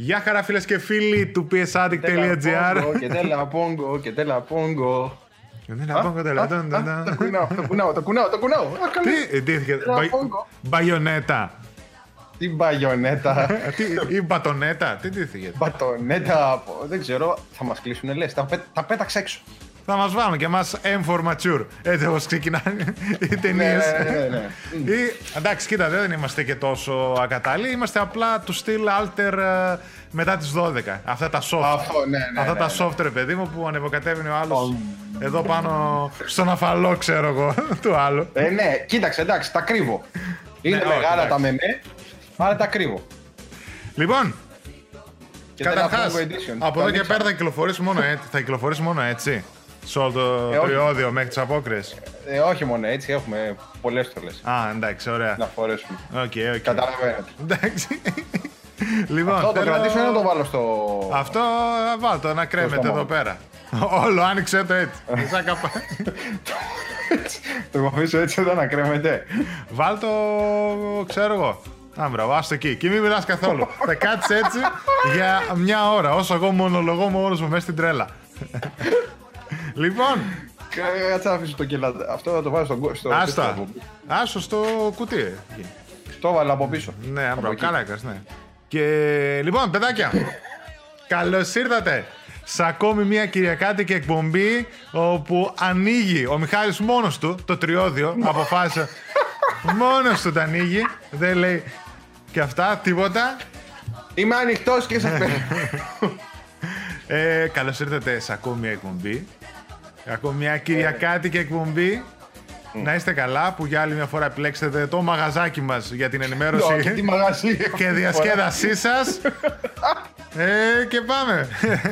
Γεια χαρά φίλες και φίλοι του psaddict.gr Και τέλα πόγκο, και τέλα πόγκο. Το κουνάω, το κουνάω, το κουνάω, το κουνάω. Τι, εντύθηκε, μπαγιονέτα. Τι μπαγιονέτα. Τι, ή μπατονέτα, τι ντύθηκε. Μπατονέτα, δεν ξέρω, θα μας κλείσουνε λες, τα πέταξε έξω. Θα μας βάλουν και εμάς M mature. Έτσι όπως ξεκινάνε οι ταινίες. Ναι, ναι, ναι, εντάξει, κοίτα, δεν είμαστε και τόσο ακατάλληλοι. Είμαστε απλά του στυλ alter ε, μετά τις 12. Αυτά τα soft. Αυτό, ναι, ναι, Αυτά ναι, τα ναι. soft, παιδί μου, που ανεβοκατεύει ο άλλος εδώ πάνω στον αφαλό, ξέρω εγώ, του άλλου. Ε, ναι, κοίταξε, εντάξει, τα κρύβω. Είναι Ναι, όχι, μεγάλα εντάξει. τα μεμέ, αλλά τα κρύβω. Λοιπόν, Και καταρχάς, δεν έχω edition. από Το εδώ και ανοίξαμε. πέρα θα κυκλοφορήσει μόνο έτσι. Θα κυκλοφορήσει μόνο έτσι. Σε όλο το Ε, όχι. τριώδιο μέχρι τις απόκριες. Ε, όχι μόνο έτσι, έχουμε πολλές στολές Α, εντάξει, ωραία. να φορέσουμε. Ok, ok. Καταλαβαίνετε. Εντάξει. Λοιπόν, Αυτό το θέλω- κρατήσω ή να το βάλω στο... Αυτό βάλ το να κρέμεται στόμα εδώ μου. πέρα. Όλο άνοιξε το έτσι. Σαν καπα- το αφήσω έτσι εδώ να κρέμεται. Βάλ το, ξέρω εγώ. Α, μπράβο, άστο εκεί. Και μην μιλάς καθόλου. Θα κάτσεις έτσι για μια ώρα, όσο εγώ μονολογώ μόνος μου μέσα στην τρέλα. Λοιπόν, Κάτσε να αφήσω το κελά. Αυτό θα το βάλω στο... στο άστα. στο- Άσο στο κουτί. εκεί. Το έβαλα από πίσω. Ναι, Από μπράβο, εκεί. καλά έκανες, ναι. Και λοιπόν, παιδάκια, καλώς ήρθατε σε ακόμη μια Κυριακάτικη εκπομπή όπου ανοίγει ο Μιχάλης μόνος του το τριώδιο, αποφάσισε μόνος του το ανοίγει, δεν λέει και αυτά, τίποτα. Είμαι ανοιχτός και σε παίρνω. Ε, καλώς ήρθατε σε ακόμη μια εκπομπή, ακόμη μια Κυριακάτικη εκπομπή. Να είστε καλά που για άλλη μια φορά επιλέξετε το μαγαζάκι μας για την Όχι, ενημέρωση τι μαγαζί. και διασκέδασή σας. Ε, και πάμε.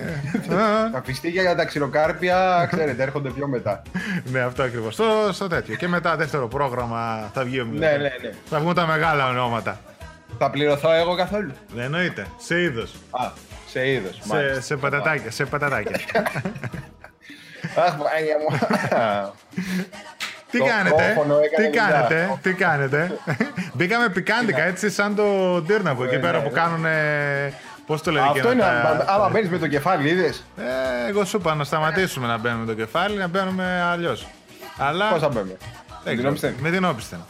Τα πιστίκια για τα ξηροκάρπια, ξέρετε, έρχονται πιο μετά. ναι, αυτό ακριβώς. Στο, στο τέτοιο. Και μετά δεύτερο πρόγραμμα θα βγει ο Ναι, ναι, ναι. Θα βγουν τα μεγάλα ονόματα. Θα πληρωθώ εγώ καθόλου; Δεν εννοείται. Σε είδος. Α, σε είδος. Σε, σε πατατάκια. Σε πατατάκια. Αχ, μάγια μου. τι Το κάνετε, μικρόφωνο έκανε τι δουλειά. κάνετε, τι κάνετε. Μπήκαμε πικάντικα έτσι σαν το Ντύρναβο εκεί Ε, πέρα ναι, που ναι. κάνουν. Πώς το λένε Αυτό εκείνα είναι, τα- άμα μπαίνεις με το κεφάλι, είδες. Ε, εγώ σου είπα να σταματήσουμε να μπαίνουμε με το κεφάλι, να μπαίνουμε αλλιώς. Αλλά. Πώς θα μπαίνουμε; Δεν Με την ξέρω. όπισθεν. Με την όπισθεν.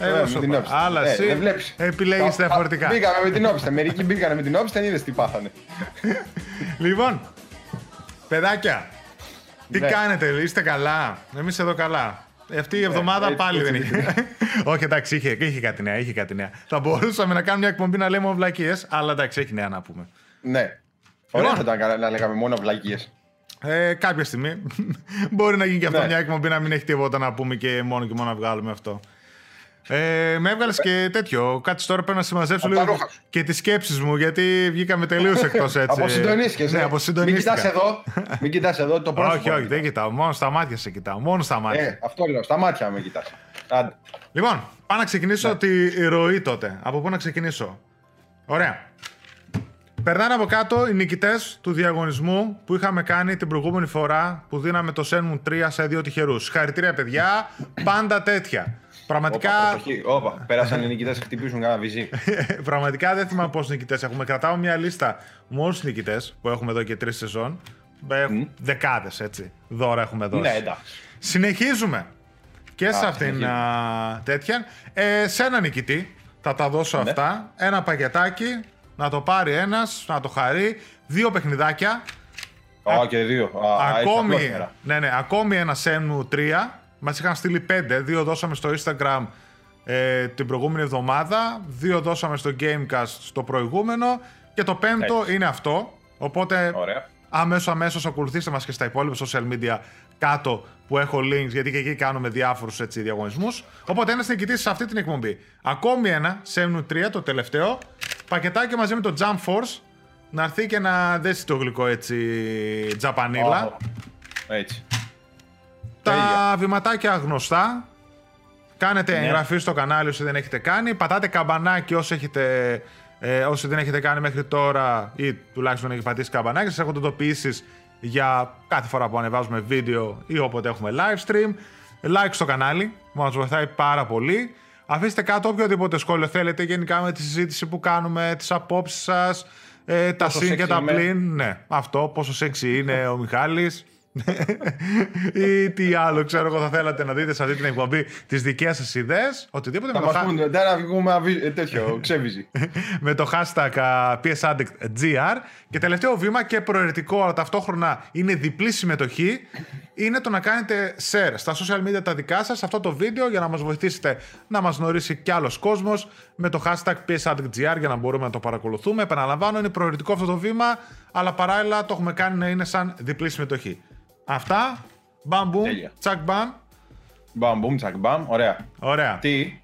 Ε, Εγώ με σου την είπα. όπισθεν. Αλλά Ε, εσύ δεν βλέπεις. επιλέγεις Τα- διαφορετικά. Μπήκαμε με την όπισθεν. Μερικοί μπήκανε με την όπισθεν, είδες τι πάθανε. Λοιπόν, παιδάκια, τι Ναι. κάνετε, είστε καλά; Εμείς εδώ καλά. Ε, Αυτή η εβδομάδα έτσι, πάλι έτσι, δεν είχε. Όχι, εντάξει, είχε, είχε κάτι νέα, είχε κάτι νέα. Θα μπορούσαμε να κάνουμε μια εκπομπή να λέμε βλακίες, αλλά εντάξει, έχει νέα να πούμε. Ναι. Ωραία Λοιπόν. θα ήταν καλά να λέγαμε μόνο βλακίες. Ε, κάποια στιγμή μπορεί να γίνει και αυτό Ναι. μια εκπομπή να μην έχει τίποτα να πούμε και μόνο και μόνο να βγάλουμε αυτό. Ε, με έβγαλες και τέτοιο. Κάτσε τώρα πρέπει να συμμαζέψω Από τα λίγο ρούχα σου. και τις σκέψεις μου, γιατί βγήκαμε τελείως εκτός έτσι. Αποσυντονίστηκες. Ναι, Μην αποσυντονίστηκα. κοιτάς εδώ. Μην κοιτάς εδώ το πρόσωπο. όχι, όχι, δεν κοιτάω. Μόνο στα μάτια σε κοιτάω. Μόνο στα μάτια. Ε, αυτό λέω. Στα μάτια με κοιτάς. Άντε. Λοιπόν, πάω να ξεκινήσω Ναι. τη ροή τότε. Από πού να ξεκινήσω; Ωραία. Περνάνε από κάτω οι νικητές του διαγωνισμού που είχαμε κάνει την προηγούμενη φορά που δίναμε το Shenmue 3 σε δύο τυχερούς. Συγχαρητήρια, παιδιά. Πάντα τέτοια. Πραγματικά, Όπα, προσοχή. Όπα, πέρασαν οι νικητές, χτυπήσουν κανένα βυζί. πραγματικά δεν θυμάμαι πόσους νικητές έχουμε. Κρατάω μια λίστα με όλους τους νικητές που έχουμε εδώ και τρεις σεζόν. Δεκάδες έτσι. Δώρα έχουμε δώσει. Ναι, εντάξει. Συνεχίζουμε. Και σε αυτήν συνεχίζουμε. α, τέτοια. Ε, σε ένα νικητή θα τα δώσω Ναι. αυτά. Ένα πακετάκι, να το πάρει ένας, να το χαρεί. Δύο παιχνιδάκια. Α, και δύο. Α, έτσι, ακόμη, απλώς πέρα. ναι, ναι, ακόμη ένα Shenmue 3. Μας είχαν στείλει πέντε. Δύο δώσαμε στο Instagram ε, την προηγούμενη εβδομάδα. Δύο δώσαμε στο Gamecast στο προηγούμενο. Και το πέμπτο είναι αυτό. Οπότε Ωραία. αμέσως αμέσως ακολουθήστε μας και στα υπόλοιπα social media κάτω που έχω links γιατί και εκεί κάνουμε διάφορους έτσι, διαγωνισμούς. Οπότε ένας νικητής σε αυτή την εκπομπή. Ακόμη ένα, Shenmue 3, το τελευταίο, πακετάκι μαζί με το Jump Force να έρθει και να δέσει το γλυκό έτσι τζαπανίλα. Α, Έτσι. Τα Τέλεια. βηματάκια γνωστά. Κάνετε Ναι. εγγραφή στο κανάλι όσοι δεν έχετε κάνει. Πατάτε καμπανάκι όσοι, έχετε, ε, όσοι δεν έχετε κάνει μέχρι τώρα ή τουλάχιστον έχει πατήσει καμπανάκι. Σας έχονται ειδοποιήσει για κάθε φορά που ανεβάζουμε βίντεο ή όποτε έχουμε live stream. Like στο κανάλι, μας βοηθάει πάρα πολύ. Αφήστε κάτω οποιοδήποτε σχόλιο θέλετε γενικά με τη συζήτηση που κάνουμε, τις απόψεις σας, Ε, τα Πόσο συν και sexy τα είμαι. πλήν, ναι. Αυτό, πόσο σεξι είναι ο Μιχάλης. Ή τι άλλο, ξέρω εγώ, θα θέλατε να δείτε σε αυτή την εκπομπή τις δικές σας ιδέες. Οτιδήποτε Θα με το, μας χα- πούνε, «Ντε, να βγούμε αβι- ε, τέτοιο, ξέβιζι. με το hashtag α, PSAddictGR. Και τελευταίο βήμα και προαιρετικό, αλλά ταυτόχρονα είναι διπλή συμμετοχή, είναι το να κάνετε share στα social media τα δικά σας αυτό το βίντεο για να μας βοηθήσετε να μας γνωρίσει κι άλλος κόσμος με το hashtag PSAddictGR για να μπορούμε να το παρακολουθούμε. Επαναλαμβάνω, είναι προαιρετικό αυτό το βήμα, αλλά παράλληλα το έχουμε κάνει να είναι σαν διπλή συμμετοχή. Αυτά. Μπαμ μπουμ, Τέλεια. τσακ μπαμ. Μπαμ, μπουμ, τσακ, μπαμ. Ωραία. Ωραία. Τι;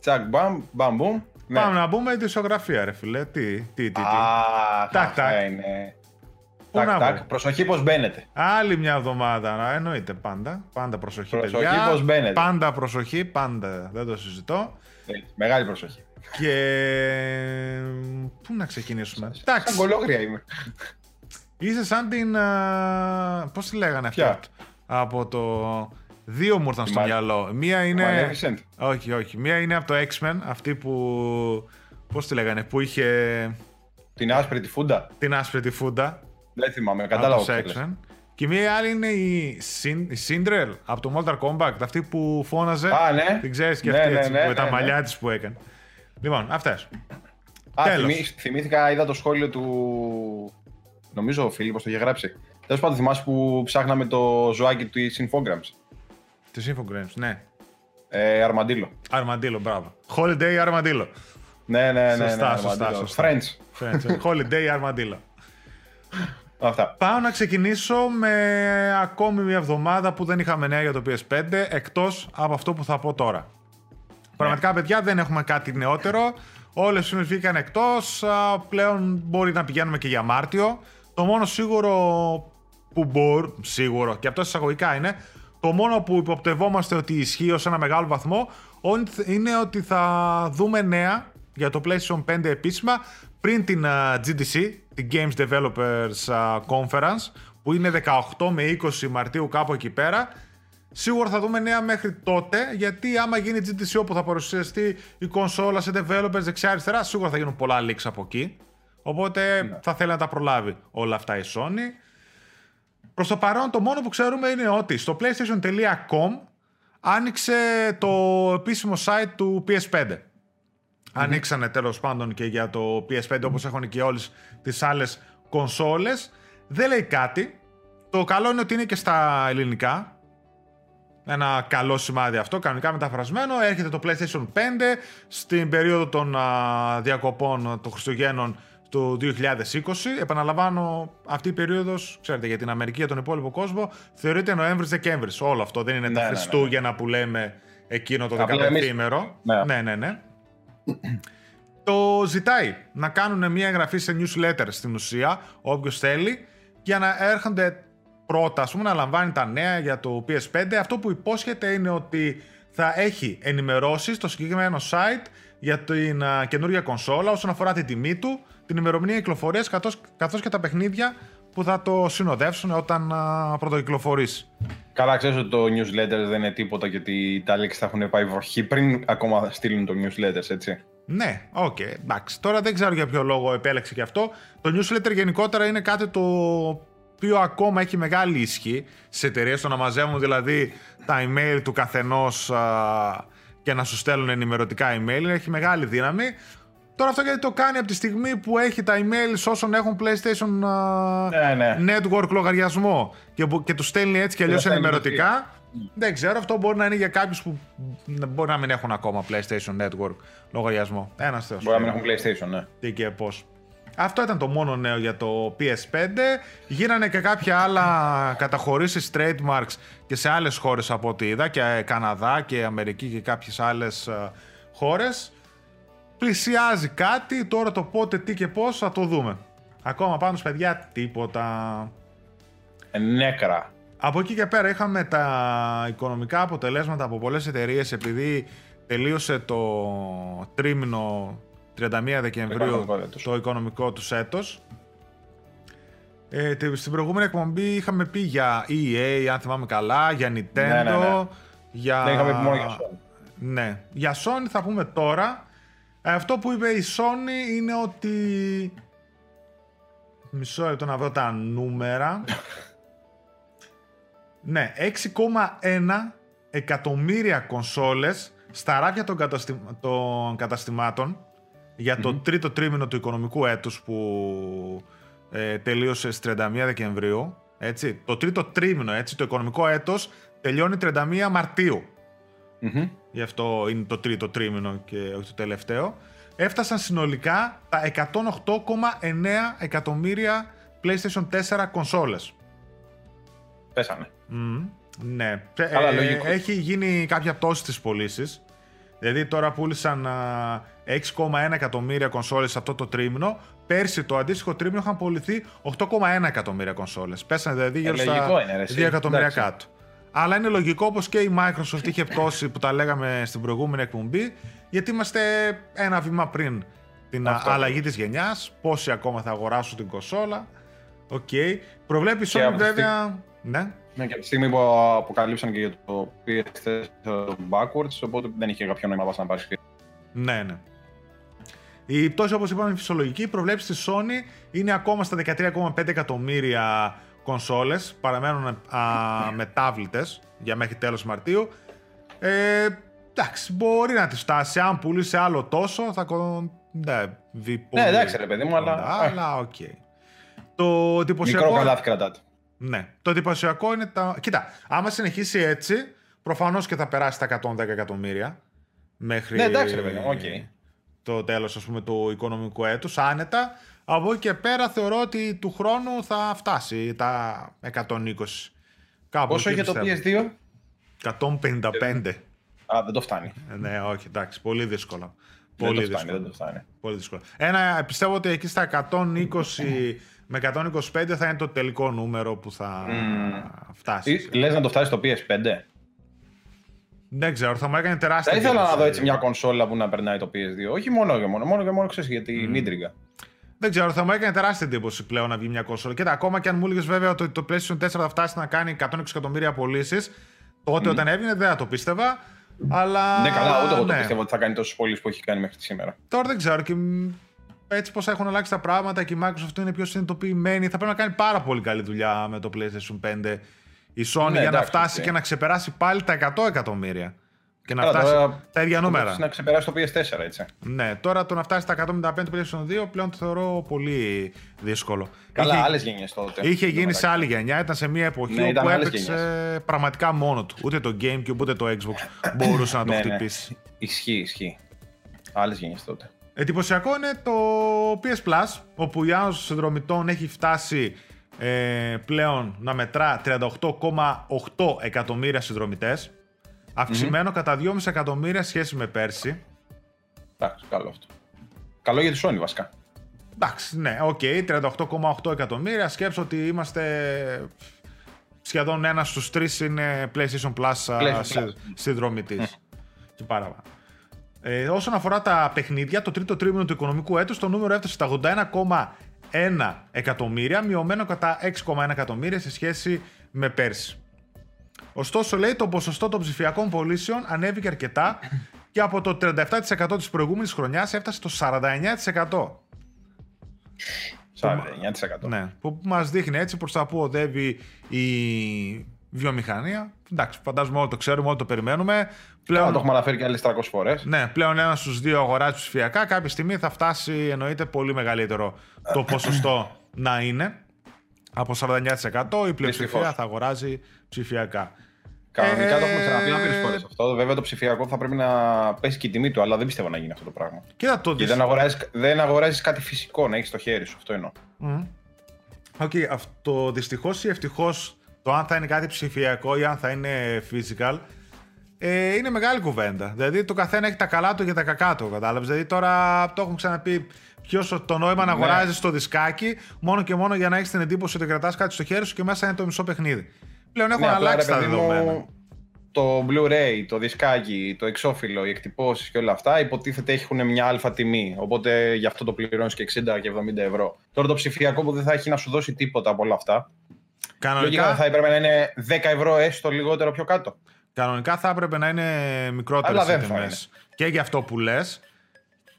Τσακ, μπαμ, μπαμ, μπουμ. Ναι. Πάμε να μπούμε στην ειδησεογραφία, ρε φίλε. Τι, τι, τι. τι. Α, Τάκ, αυτά τάκ. είναι. Πού να Τάκ, μπω; τάκ. Προσοχή πως μπαίνετε. Άλλη μια εβδομάδα, να εννοείται πάντα. Πάντα προσοχή, Προσοχή, παιδιά. πώς μπαίνετε. Πάντα προσοχή, πάντα. Δεν το συζητώ. Έτσι, Μεγάλη προσοχή. Και. Πού να ξεκινήσουμε; Σαν Εντάξει. κολόγρια είμαι. Είσαι σαν την. Πώς τη λέγανε αυτή. Ποια; Από το. Δύο μου ήρθαν στο Μα- μυαλό. Μία είναι. Maleficent. Όχι, όχι. Μία είναι από το X-Men. Αυτή που. Πώς τη λέγανε, που είχε Την άσπρη τη φούντα. την άσπρη τη φούντα. Δεν θυμάμαι, από κατάλαβα. το ποια λες. X-Men. Και μία άλλη είναι η, Sin- η Sindrel από το Mortal Kombat. Αυτή που φώναζε. Α, ναι. Την ξέρεις και Ναι, αυτή ναι, έτσι, ναι, με τα ναι, μαλλιά ναι. της που έκανε. Λοιπόν, αυτές. Α, Τέλος. θυμή- θυμήθηκα, είδα το σχόλιο του. Νομίζω ο Φίλιππος το είχε γράψει. Τέλος πάντων, θυμάσαι που ψάχναμε το ζωάκι του Infograms; Της Infogrames, ναι. Ε, αρμαντήλο. Αρμαντήλο, μπράβο. Holiday Armadillo. Ναι, ναι, ναι. Σωστά, ναι, σωστά, αρμαντήλο. σωστά. Friends. Friends, Holiday Armadillo. Αυτά. Πάω να ξεκινήσω με ακόμη μια εβδομάδα που δεν είχαμε νέα για το PS5, εκτός από αυτό που θα πω τώρα. Πραγματικά, παιδιά, δεν έχουμε κάτι νεότερο. Όλες οι films βγήκαν εκτός. Πλέον μπορεί να πηγαίνουμε και για Μάρτιο. Το μόνο σίγουρο που μπορεί. Σίγουρο, και αυτό εισαγωγικά είναι. Το μόνο που υποπτευόμαστε ότι ισχύει ως ένα μεγάλο βαθμό είναι ότι θα δούμε νέα για το PlayStation 5 επίσημα πριν την α, GDC, την Games Developers α, Conference, που είναι 18 με 20 Μαρτίου κάπου εκεί πέρα. Σίγουρα θα δούμε νέα μέχρι τότε, γιατί άμα γίνει GTC όπου θα παρουσιαστεί η κονσόλα σε developers δεξιά-αριστερά, σίγουρα θα γίνουν πολλά leaks από εκεί. Οπότε θα θέλει να τα προλάβει όλα αυτά η Sony. Προς το παρόν το μόνο που ξέρουμε είναι ότι στο playstation.com άνοιξε το επίσημο site του PS5. Ανοίξανε τέλος πάντων και για το PS5 όπως έχουν και όλες τις άλλες κονσόλες. Δεν λέει κάτι. Το καλό είναι ότι είναι και στα ελληνικά. Ένα καλό σημάδι αυτό, κανονικά μεταφρασμένο. Έρχεται το PlayStation 5 στην περίοδο των α, διακοπών των Χριστουγέννων του 2020. Επαναλαμβάνω, αυτή η περίοδος, ξέρετε, για την Αμερική, για τον υπόλοιπο κόσμο, θεωρείται Νοέμβρη-Δεκέμβρη. Όλο αυτό δεν είναι Ναι, τα ναι, ναι, ναι. Χριστούγεννα που λέμε εκείνο το Απλά εμείς- 15ημερο. Ναι. ναι, ναι. ναι. το ζητάει να κάνουν μια εγγραφή σε newsletter στην ουσία, όποιος θέλει, για να έρχονται πρώτα, ας πούμε, να λαμβάνει τα νέα για το PS5. Αυτό που υπόσχεται είναι ότι θα έχει ενημερώσεις στο συγκεκριμένο site για την α, καινούργια κονσόλα όσον αφορά την τιμή του, την ημερομηνία κυκλοφορίας καθώς, καθώς και τα παιχνίδια που θα το συνοδεύσουν όταν α, πρωτοκυκλοφορήσει. Καλά, ξέρεις ότι το newsletter δεν είναι τίποτα και ότι τα leaks θα έχουν πάει βροχή πριν ακόμα στείλουν το newsletter, έτσι. Ναι, οκ, εντάξει. Τώρα δεν ξέρω για ποιο λόγο επέλεξε και αυτό. Το newsletter γενικότερα είναι κάτι το οποίο ακόμα έχει μεγάλη ισχύ σε εταιρείες. Το να μαζεύουν δηλαδή τα email του καθενός και να σου στέλνουν ενημερωτικά email έχει μεγάλη δύναμη. Τώρα αυτό γιατί το κάνει από τη στιγμή που έχει τα email όσων έχουν PlayStation α, Ναι, ναι. Network λογαριασμό και, που- και τους στέλνει έτσι και αλλιώς τα στέλνει ενημερωτικά. Δεν ξέρω, αυτό μπορεί να είναι για κάποιους που μπορεί να μην έχουν ακόμα PlayStation Network λογαριασμό. Ένας θεός. Μπορεί να μην έχουν PlayStation, ναι. Τι και πώς. Αυτό ήταν το μόνο νέο για το PS5. Γίνανε και κάποια άλλα καταχωρήσεις trademarks και σε άλλες χώρες από ό,τι είδα και Καναδά και Αμερική και κάποιες άλλες ε, χώρες. Πλησιάζει κάτι, τώρα το πότε, τι και πώς θα το δούμε. Ακόμα πάνω παιδιά τίποτα. Ε, Νέκρα. Από εκεί και πέρα είχαμε τα οικονομικά αποτελέσματα από πολλές εταιρείες επειδή τελείωσε το τρίμηνο 31 Δεκεμβρίου οικονομικό έτος. το οικονομικό τους έτος. Ε, τε- στην προηγούμενη εκπομπή είχαμε πει για EA, αν θυμάμαι καλά, για Nintendo, Ναι, ναι, ναι. για... Δεν είχαμε πει μόνο για Sony. Ναι. Για Sony θα πούμε τώρα. Ε, Αυτό που είπε η Sony είναι ότι Μισό λεπτό να βρω τα νούμερα. ναι, 6,1 εκατομμύρια κονσόλες στα ράφια των, καταστη... των καταστημάτων για το τρίτο τρίμηνο του οικονομικού έτους που ε, τελείωσε στις 31 Δεκεμβρίου. Έτσι. Το τρίτο τρίμηνο, έτσι, το οικονομικό έτος τελειώνει 31 Μαρτίου. Γι' αυτό είναι το τρίτο τρίμηνο και όχι το τελευταίο. Έφτασαν συνολικά τα 108,9 εκατομμύρια PlayStation 4 κονσόλες. Πέσανε. ναι. Ε, έχει γίνει κάποια πτώση στις πωλήσεις. Δηλαδή τώρα πούλησαν 6,1 εκατομμύρια κονσόλες αυτό το τρίμηνο. Πέρσι το αντίστοιχο τρίμηνο είχαν πουληθεί 8,1 εκατομμύρια κονσόλες. Πέσανε δηλαδή γύρω ε, στα 2 εκατομμύρια κάτω. Αλλά είναι λογικό όπως και η Microsoft είχε πτώσει που τα λέγαμε στην προηγούμενη εκπομπή, γιατί είμαστε ένα βήμα πριν την Αυτό. αλλαγή της γενιάς, πόσοι ακόμα θα αγοράσουν την κονσόλα. Ok. Okay. Προβλέπει Sony βέβαια... Ναι. Ναι, και από τη στιγμή που αποκαλύψαν και για το PS4 backwards, οπότε δεν είχε κάποιο νόημα να πάρεις Ναι, ναι. Η πτώση, όπως είπαμε, είναι φυσιολογική. Η πρόβλεψη της Sony είναι ακόμα στα 13,5 εκατομμύρια κονσόλες. Παραμένουν αμετάβλητες για μέχρι τέλος Μαρτίου. Ε, εντάξει, μπορεί να τη φτάσει. Αν πουλήσει άλλο τόσο, θα ναι, δει πολύ. Ναι, εντάξει, ρε παιδί μου, αλλά. Αλλά, ok. Okay. Το εντυπωσιακό. Μικρό καλάθι κρατάτε. Ναι. Το εντυπωσιακό είναι τα. Κοίτα, άμα συνεχίσει έτσι, προφανώς και θα περάσει τα 110 εκατομμύρια. Μέχρι ναι, εντάξει, ρε παιδί μου, okay. το τέλος του οικονομικού έτους, άνετα. Από εκεί και πέρα θεωρώ ότι του χρόνου θα φτάσει τα 120. Κάπου Πόσο είχε το PS2? 155. Α, δεν το φτάνει. Ε, ναι, όχι, εντάξει, πολύ δύσκολο. Πολύ δεν, το φτάνει, δεν το φτάνει. Πολύ δύσκολο. Ένα, πιστεύω ότι εκεί στα 120 με 125 θα είναι το τελικό νούμερο που θα mm. φτάσει. Λες να το φτάσει στο PS5? Δεν ξέρω, θα μου έκανε τεράστια. Θα ήθελα να δω έτσι μια κονσόλα που να περνάει το PS2. Όχι μόνο και μόνο, μόνο και μόνο ξέρεις γιατί mm. νίτριγκα. Δεν ξέρω, θα μου έκανε τεράστια εντύπωση πλέον να βγει μια κονσόλα. Κοίτα, ακόμα και αν μου έλεγες βέβαια ότι το PlayStation 4 θα φτάσει να κάνει 120 εκατομμύρια πωλήσεις, τότε mm. όταν έβγαινε δεν θα το πίστευα. Αλλά... Ναι, καλά, ούτε εγώ ναι. το πιστεύω ότι θα κάνει τόσες πωλήσεις που έχει κάνει μέχρι σήμερα. Τώρα δεν ξέρω. Και έτσι πώ έχουν αλλάξει τα πράγματα και η Microsoft είναι πιο συνειδητοποιημένη, θα πρέπει να κάνει πάρα πολύ καλή δουλειά με το PlayStation 5 η Sony ναι, για να φτάσει και να ξεπεράσει πάλι τα 100 εκατομμύρια. Και να Άρα, φτάσει τώρα, τα ίδια νούμερα. Να ξεπεράσει το PS4, έτσι. Ναι, τώρα το να φτάσει στα 155 του PlayStation 2 πλέον το θεωρώ πολύ δύσκολο. Καλά, άλλες γενιές τότε. Είχε γίνει σε άλλη γενιά, ήταν σε μια εποχή ναι, που έπαιξε γενιές. πραγματικά μόνο του. Ούτε το GameCube ούτε το Xbox μπορούσε να το ναι, ναι. χτυπήσει. Ναι. Ισχύει, ισχύει. Άλλες γενιές τότε. Εντυπωσιακό είναι το PS Plus, όπου η άνοδος των συνδρομητών έχει φτάσει ε, πλέον να μετρά 38,8 εκατομμύρια συνδρομητές, αυξημένο mm-hmm. κατά 2,5 εκατομμύρια σχέση με πέρσι. Εντάξει, καλό αυτό. Καλό για τη Sony βασικά. Εντάξει, ναι, ok, okay, 38,8 εκατομμύρια. Σκέψω ότι είμαστε σχεδόν ένας στους τρεις είναι PlayStation Plus, PlayStation συνδρομητής. Mm. Και παραπάνω. Ε, όσον αφορά τα παιχνίδια, το τρίτο τρίμηνο του οικονομικού έτους το νούμερο έφτασε στα 81,1 εκατομμύρια, μειωμένο κατά 6,1 εκατομμύρια σε σχέση με πέρσι. Ωστόσο, λέει, το ποσοστό των ψηφιακών πωλήσεων ανέβηκε αρκετά και από το 37% της προηγούμενης χρονιάς έφτασε στο 49%. 49%. Ναι, που μας δείχνει έτσι προς τα που οδεύει η βιομηχανία. Εντάξει, φαντάζομαι όλοι το ξέρουμε, όλοι το περιμένουμε. Πλέον... το έχουμε αναφέρει και άλλες 300 φορές. Ναι, πλέον ένας στους δύο αγοράζει ψηφιακά. Κάποια στιγμή θα φτάσει, εννοείται, πολύ μεγαλύτερο το ποσοστό να είναι. Από 49% η πλειοψηφία θα αγοράζει ψηφιακά. Κανονικά ε... το έχουμε ξαναπεί πολλέ φορές αυτό. Βέβαια το ψηφιακό θα πρέπει να πέσει και η τιμή του, αλλά δεν πιστεύω να γίνει αυτό το πράγμα. Κοίτα το Και δεν αγοράζεις δεν αγοράζεις κάτι φυσικό να έχεις στο χέρι σου. Αυτό εννοώ. Mm. Okay, αυτό δυστυχώς ή ευτυχώς το αν θα είναι κάτι ψηφιακό ή αν θα είναι physical, ε, είναι μεγάλη κουβέντα. Δηλαδή το καθένα έχει τα καλά του και τα κακά του, κατάλαβες. Δηλαδή τώρα το έχουμε ξαναπεί. Ποιος το νόημα να ναι. αγοράζει το δισκάκι μόνο και μόνο για να έχεις την εντύπωση ότι κρατάς κάτι στο χέρι σου και μέσα είναι το μισό παιχνίδι. Πλέον έχουν ναι, αλλάξει τα δεδομένα. το Blu-ray, το δισκάκι, το εξώφυλλο, οι εκτυπώσεις και όλα αυτά υποτίθεται έχουν μια αλφα τιμή. Οπότε γι' αυτό το πληρώνεις και 60 και 70 ευρώ. Τώρα το ψηφιακό που δεν θα έχει να σου δώσει τίποτα από όλα αυτά. Κανονικά θα έπρεπε να είναι 10 ευρώ έστω λιγότερο πιο κάτω. Κανονικά θα έπρεπε να είναι μικρότερες οι τιμές. Και για αυτό που λες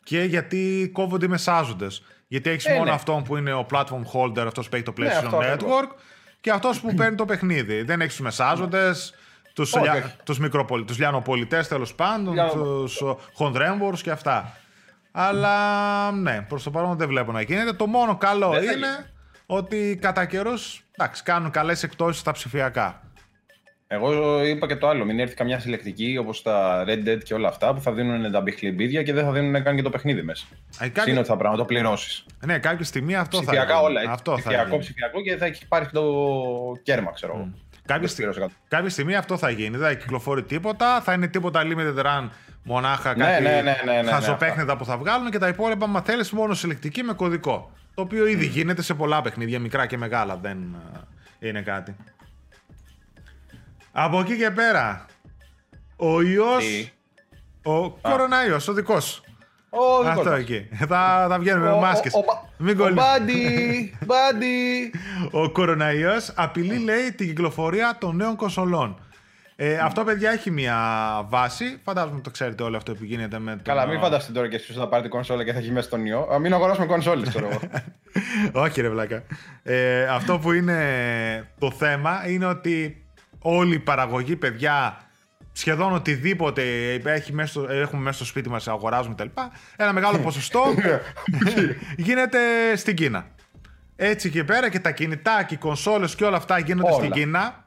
και γιατί κόβονται οι μεσάζοντες. Γιατί έχεις Ε, μόνο ναι. αυτόν που είναι ο platform holder, αυτός που έχει το PlayStation αυτό ακριβώς. Network, και αυτός που παίρνει το παιχνίδι. Δεν έχεις τους μεσάζοντες, τους Όχι, λια... όχι. τους, μικροπολι... τους λιανοπολιτές τέλος πάντων, Λιανο- τους χονδρέμβορους και αυτά. Αλλά ναι, προς το παρόν δεν βλέπω να γίνεται. Το μόνο καλό Δεν θα είναι γίνει. ότι κατά καιρούς κάνουν καλές εκτόσει στα ψηφιακά. Εγώ είπα και το άλλο. Μην έρθει καμιά συλλεκτική όπως τα Red Dead και όλα αυτά που θα δίνουν τα μπιχλιμπίδια και δεν θα δίνουν καν και το παιχνίδι μέσα. Ε, κάποια- Είναι ότι θα πρέπει να το πληρώσεις. Ναι, κάποια στιγμή αυτό θα Ψηφιακά γίνει. όλα. Έτσι. Αυτό θα ψηφιακό, γίνει. ψηφιακό και θα έχει πάρει το κέρμα, ξέρω εγώ. Κάποια, Δεν στι... πληρώσει κάτι. κάποια στιγμή αυτό θα γίνει. Δεν θα κυκλοφορεί τίποτα. Θα είναι τίποτα limited run μονάχα Ναι, κάτι ναι, ναι, ναι, ναι, χαζοπέχνιδα που θα βγάλουν και τα υπόλοιπα, μα θέλεις, μόνο συλλεκτική με κωδικό. Το οποίο ήδη γίνεται σε πολλά παιχνίδια, μικρά και μεγάλα. Δεν ε, είναι κάτι. Από εκεί και πέρα. Ο ιό. Τι; Ο κοροναϊός, ο δικός σου. Ο δικός Αυτό μας. εκεί. Θα, θα βγαίνουμε με Ο- μάσκες. ο- ο- Μην ο κολλήσει. Μπάντι, Μπάντι. Ο κοροναϊός απειλεί, λέει, την κυκλοφορία των νέων κονσολών. Ε, αυτό, παιδιά, έχει μια βάση. Φαντάζομαι το ξέρετε όλο αυτό που γίνεται με το. Καλά, μην φανταστείτε τώρα και εσείς ότι θα πάρετε κονσόλα και θα έχει μέσα στον ιό. Α, Μην αγοράσουμε κονσόλες, ξέρω εγώ. Όχι, ρε βλάκα. Ε, αυτό που είναι το θέμα είναι ότι όλη η παραγωγή, παιδιά, σχεδόν οτιδήποτε έχει μέσα στο, έχουμε μέσα στο σπίτι μας, αγοράζουμε κτλ. Ένα μεγάλο ποσοστό γίνεται στην Κίνα. Έτσι και πέρα και τα κινητά και οι κονσόλες και όλα αυτά γίνονται Όλα. στην Κίνα.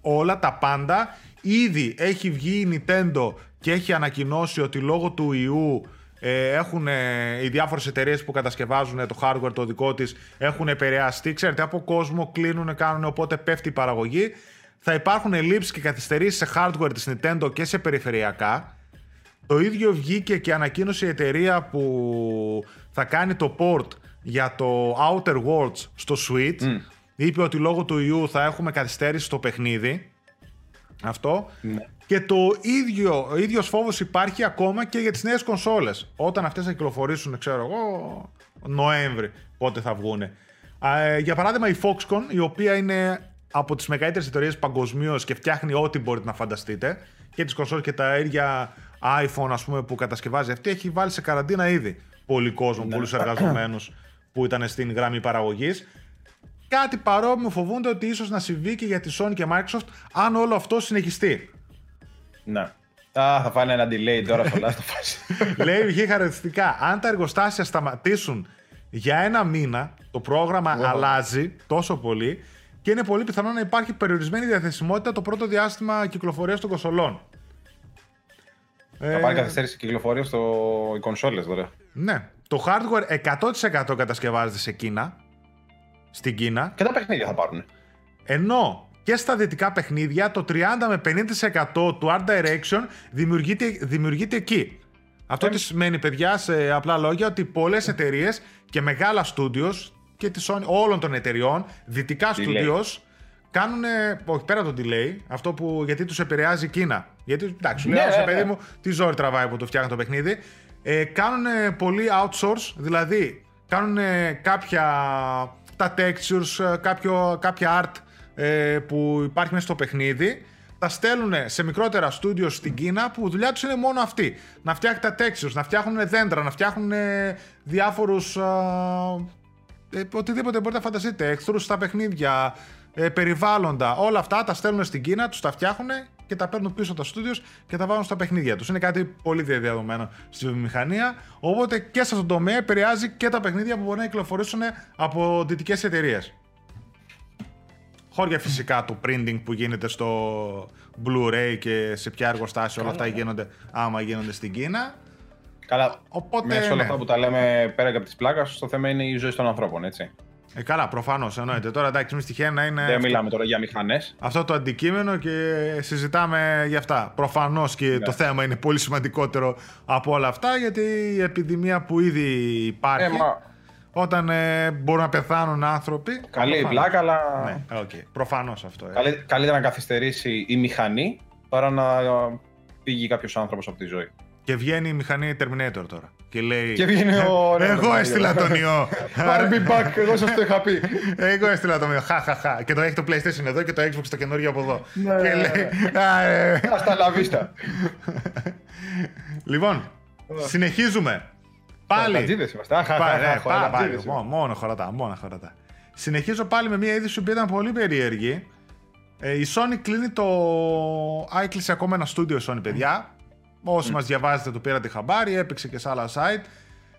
Όλα τα πάντα. Ήδη έχει βγει η Nintendo και έχει ανακοινώσει ότι λόγω του ιού ε, έχουν ε, οι διάφορες εταιρείες που κατασκευάζουν το hardware το δικό της έχουν επηρεαστεί. Ξέρετε, από κόσμο κλείνουν, κάνουν, οπότε πέφτει η παραγωγή. Θα υπάρχουν ελλείψεις και καθυστερήσεις σε hardware της Nintendo και σε περιφερειακά. Το ίδιο βγήκε και ανακοίνωσε η εταιρεία που θα κάνει το port για το Outer Worlds στο Switch. Είπε ότι λόγω του ιού θα έχουμε καθυστέρηση στο παιχνίδι. Αυτό. Ναι. Και το ίδιο, ο ίδιος φόβος υπάρχει ακόμα και για τις νέες κονσόλες. Όταν αυτές θα κυκλοφορήσουν, ξέρω εγώ, Νοέμβρη, πότε θα βγουν. για παράδειγμα η Foxconn, η οποία είναι από τις μεγαλύτερες εταιρείες παγκοσμίως και φτιάχνει ό,τι μπορείτε να φανταστείτε, και τις κονσόλες και τα ίδια iPhone ας πούμε, που κατασκευάζει αυτή, έχει βάλει σε καραντίνα ήδη πολύ κόσμο, πολλούς εργαζομένους που ήταν στην γραμμή παραγωγής. Κάτι παρόμοιο φοβούνται ότι ίσως να συμβεί και για τη Sony και Microsoft αν όλο αυτό συνεχιστεί. Ναι. Α, θα φάνε ένα delay τώρα στο Last of Us. Λέει βγει χαρακτηριστικά. Αν τα εργοστάσια σταματήσουν για ένα μήνα, το πρόγραμμα αλλάζει τόσο πολύ και είναι πολύ πιθανό να υπάρχει περιορισμένη διαθεσιμότητα το πρώτο διάστημα κυκλοφορίας των κονσολών. Θα Ε, πάρει καθυστέρηση κυκλοφορία στο οι κονσόλες τώρα. ναι. Το hardware 100% κατασκευάζεται σε Κίνα. Στην Κίνα. Και τα παιχνίδια θα πάρουν. Ενώ και στα δυτικά παιχνίδια το 30 με 50% του art direction δημιουργείται, δημιουργείται εκεί. Αυτό τι σημαίνει, παιδιά, σε απλά λόγια, ότι πολλές εταιρείες και μεγάλα studios και τη Sony, όλων των εταιριών, δυτικά Delay. studios, κάνουν. Όχι πέρα το delay, αυτό που γιατί τους επηρεάζει η Κίνα. Γιατί εντάξει, σου Ναι, λέω, σε ναι, παιδί ναι. μου, τι ζόρι τραβάει που το φτιάχνει το παιχνίδι. Ε, κάνουν πολύ outsource, δηλαδή κάνουν κάποια τα textures, ε, κάποιο, κάποια art ε, που υπάρχει μέσα στο παιχνίδι, τα στέλνουν σε μικρότερα studios στην Κίνα που δουλειά τους είναι μόνο αυτή. Να φτιάχνουν τα textures, να φτιάχνουν δέντρα, να φτιάχνουν διάφορους. Ε, οτιδήποτε μπορείτε να φανταστείτε. Εχθρούς στα παιχνίδια, ε, περιβάλλοντα. Όλα αυτά τα στέλνουν στην Κίνα, τους τα φτιάχνουν και τα παίρνουν πίσω τα studios και τα βάλουν στα παιχνίδια τους. Είναι κάτι πολύ διαδεδομένο στη βιομηχανία. Οπότε και σε αυτόν τον τομέα επηρεάζει και τα παιχνίδια που μπορεί να κυκλοφορήσουν από δυτικές εταιρείες. Χώρια φυσικά του printing που γίνεται στο Blu-ray και σε ποια εργοστάσια όλα αυτά γίνονται άμα γίνονται στην Κίνα. Καλά. Οπότε, Μέσα σε όλα ναι. αυτά που τα λέμε πέρα και από τη πλάκα, το θέμα είναι η ζωή των ανθρώπων, έτσι. Ε, καλά, προφανώς εννοείται. Τώρα εντάξει, μη τυχαία να είναι Δεν αυτό, μιλάμε τώρα για μηχανές. αυτό το αντικείμενο και συζητάμε για αυτά. Προφανώς και το θέμα είναι πολύ σημαντικότερο από όλα αυτά γιατί η επιδημία που ήδη υπάρχει. Ε, μα Όταν ε, μπορούν να πεθάνουν άνθρωποι. καλή η προφανώς. πλάκα, αλλά Ναι, οκ. Προφανώς αυτό. ε. καλύ- καλύτερα να καθυστερήσει η μηχανή παρά να φύγει κάποιος άνθρωπος από τη ζωή. Και βγαίνει η μηχανή Terminator τώρα. Και λέει. Και βγαίνει ο. Εγώ έστειλα τον ιό. I'll be back, εγώ σας το είχα πει. Εγώ έστειλα τον ιό. Χαχαχα. Και το έχει το PlayStation εδώ και το Xbox το καινούριο από εδώ. Ναι, και ναι, λέει. «Α, ε, Hasta la vista. Λοιπόν, συνεχίζουμε. Πάλι. Χωρατατζίδες είμαστε. Αχ, αχ, Πάλι, αχ, ναι, χωρατατζίδες πάλι, μόνο, μόνο χωρατά, μόνο χωρατά. Συνεχίζω πάλι με μια είδηση που ήταν πολύ περίεργη. Ε, η Sony κλείνει το... Α, έκλεισε ακόμα ένα στούντιο η Sony, παιδιά. Όσοι μας διαβάζετε το πήρατε χαμπάρι, έπαιξε και σε άλλα site.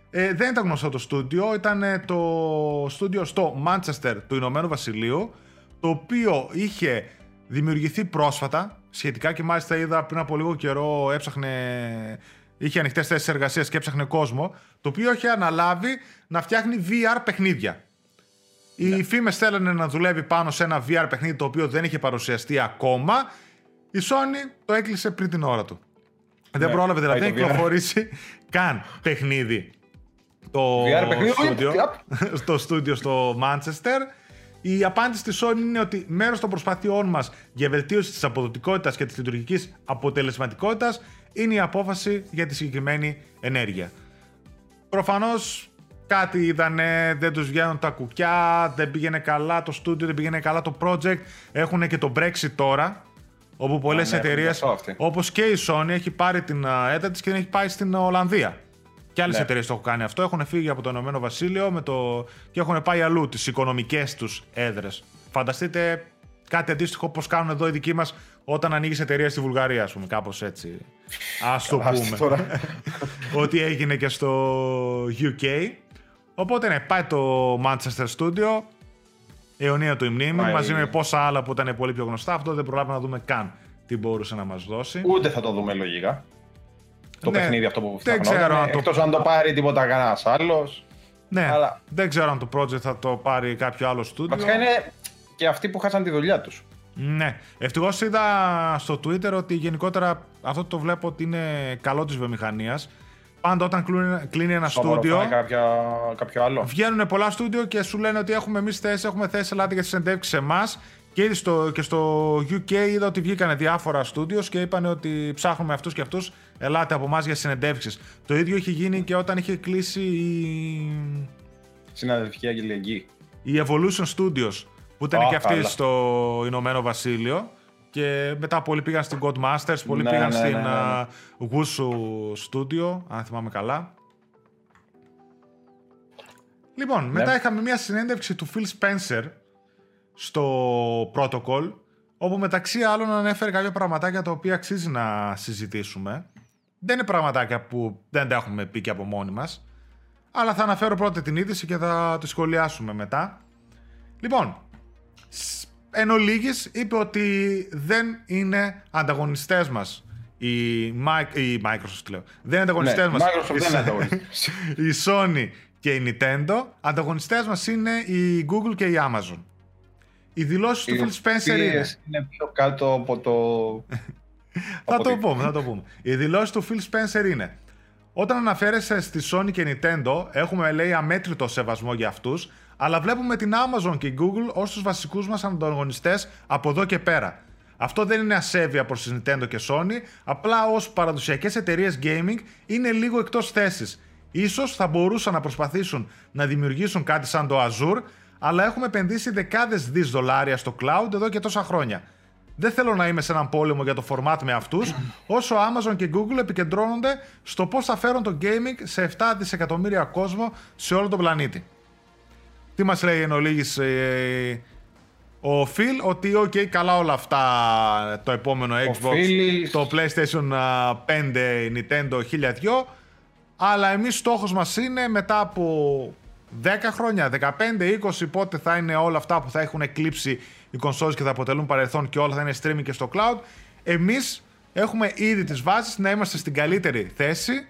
Ε, δεν ήταν γνωστό το στούντιο, ήταν ε, το στούντιο στο Manchester του Ηνωμένου Βασιλείου, το οποίο είχε δημιουργηθεί πρόσφατα, σχετικά και μάλιστα είδα πριν από λίγο καιρό έψαχνε, είχε ανοιχτές θέσεις εργασίας και έψαχνε κόσμο, το οποίο είχε αναλάβει να φτιάχνει VR παιχνίδια. Οι ναι. φήμες θέλανε να δουλεύει πάνω σε ένα VR παιχνίδι το οποίο δεν είχε παρουσιαστεί ακόμα. Η Sony το έκλεισε πριν την ώρα του. Δεν ναι, πρόλαβε δηλαδή να κυκλοφορήσει καν παιχνίδι το στούντιο, στο στούντιο στο Manchester. Η απάντηση της Sony είναι ότι μέρος των προσπαθειών μας για βελτίωση της αποδοτικότητας και της λειτουργικής αποτελεσματικότητας είναι η απόφαση για τη συγκεκριμένη ενέργεια. Προφανώς κάτι είδανε, δεν τους βγαίνουν τα κουκιά, δεν πήγαινε καλά το στούντιο, δεν πήγαινε καλά το project. Έχουν και το Brexit τώρα, όπου πολλές ναι, εταιρείες, όπως και η Sony, έχει πάρει την έτα της και την έχει πάει στην Ολλανδία. Και άλλες ναι. εταιρείες το έχουν κάνει αυτό. Έχουν φύγει από το Ηνωμένο Βασίλειο με το... και έχουν πάει αλλού τις οικονομικές τους έδρες. Φανταστείτε κάτι αντίστοιχο όπως κάνουν εδώ οι δικοί μας όταν ανοίγεις εταιρεία στη Βουλγαρία, ας πούμε. Κάπως έτσι. Α το πούμε. Ότι έγινε και στο UK. Οπότε ναι, πάει το Manchester Studio, αιωνία του μνήμη, μαζί με πόσα άλλα που ήταν πολύ πιο γνωστά. Αυτό δεν προλάβαμε να δούμε καν τι μπορούσε να μας δώσει. Ούτε θα το δούμε λογικά το ναι, παιχνίδι αυτό που φτιάχνω. Εκτός αν το πάρει τίποτα κανένας άλλος. Ναι, αλλά... δεν ξέρω αν το project θα το πάρει κάποιο άλλο στούντιο. Βασικά είναι και αυτοί που χάσαν τη δουλειά τους. Ναι. Ευτυχώς είδα στο Twitter ότι γενικότερα αυτό το βλέπω ότι είναι καλό της βιομηχανίας. Πάντα όταν κλείνει ένα στούντιο. κάποιο άλλο. Βγαίνουν πολλά στούντιο και σου λένε ότι έχουμε εμείς θέσει, έχουμε θέσει, ελάτε για τι συνεντεύξεις σε εμάς. Και ήδη στο, και στο UK είδα ότι βγήκαν διάφορα στούντιος και είπαν ότι ψάχνουμε αυτούς και αυτούς. Ελάτε από εμάς για συνεντεύξεις. Το ίδιο είχε γίνει και όταν είχε κλείσει η. Συναδελφική αγγελική. Η Evolution Studios που ήταν oh, και αυτή στο Ηνωμένο Βασίλειο. Και μετά πολλοί πήγαν στην Codemasters, πολλοί ναι, πήγαν ναι, στην ναι, Wushu Studio, αν θυμάμαι καλά. Λοιπόν, μετά είχαμε μια συνέντευξη του Phil Spencer, στο protocol, όπου μεταξύ άλλων ανέφερε κάποια πραγματάκια τα οποία αξίζει να συζητήσουμε. Δεν είναι πραγματάκια που δεν τα έχουμε πει και από μόνοι μας, αλλά θα αναφέρω πρώτα την είδηση και θα τη σχολιάσουμε μετά. Λοιπόν, εν ολίγης είπε ότι δεν είναι ανταγωνιστές μας η, η Microsoft λέω. Δεν είναι ανταγωνιστές ναι, μας Microsoft η, η Sony και η Nintendo. Ανταγωνιστές μας είναι η Google και η Amazon. Οι δηλώσεις του Phil Spencer είναι. Είναι πιο κάτω από το. θα το πούμε, θα το πούμε. Οι δηλώσεις του Phil Spencer είναι. Όταν αναφέρεσαι στη Sony και Nintendo, έχουμε λέει αμέτρητο σεβασμό για αυτούς, αλλά βλέπουμε την Amazon και η Google ως τους βασικούς μας ανταγωνιστές από εδώ και πέρα. Αυτό δεν είναι ασέβεια προς τη Nintendo και Sony, απλά ως παραδοσιακές εταιρείες gaming είναι λίγο εκτός θέσης. Ίσως θα μπορούσαν να προσπαθήσουν να δημιουργήσουν κάτι σαν το Azure, αλλά έχουμε επενδύσει δεκάδες δις δολάρια στο cloud εδώ και τόσα χρόνια. Δεν θέλω να είμαι σε έναν πόλεμο για το format με αυτούς, όσο Amazon και Google επικεντρώνονται στο πώς θα φέρουν το gaming σε 7 δισεκατομμύρια κόσμο σε όλο τον πλανήτη. Τι μας λέει εν ολίγης, ε, ο Phil, ότι ok, καλά όλα αυτά το επόμενο Xbox, το PlayStation 5, Nintendo 1002, αλλά εμείς στόχος μας είναι μετά από 10 χρόνια, 15, 20 πότε θα είναι όλα αυτά που θα έχουν εκλείψει οι κονσόλες και θα αποτελούν παρελθόν και όλα θα είναι streaming και στο cloud. Εμείς έχουμε ήδη τις βάσεις να είμαστε στην καλύτερη θέση.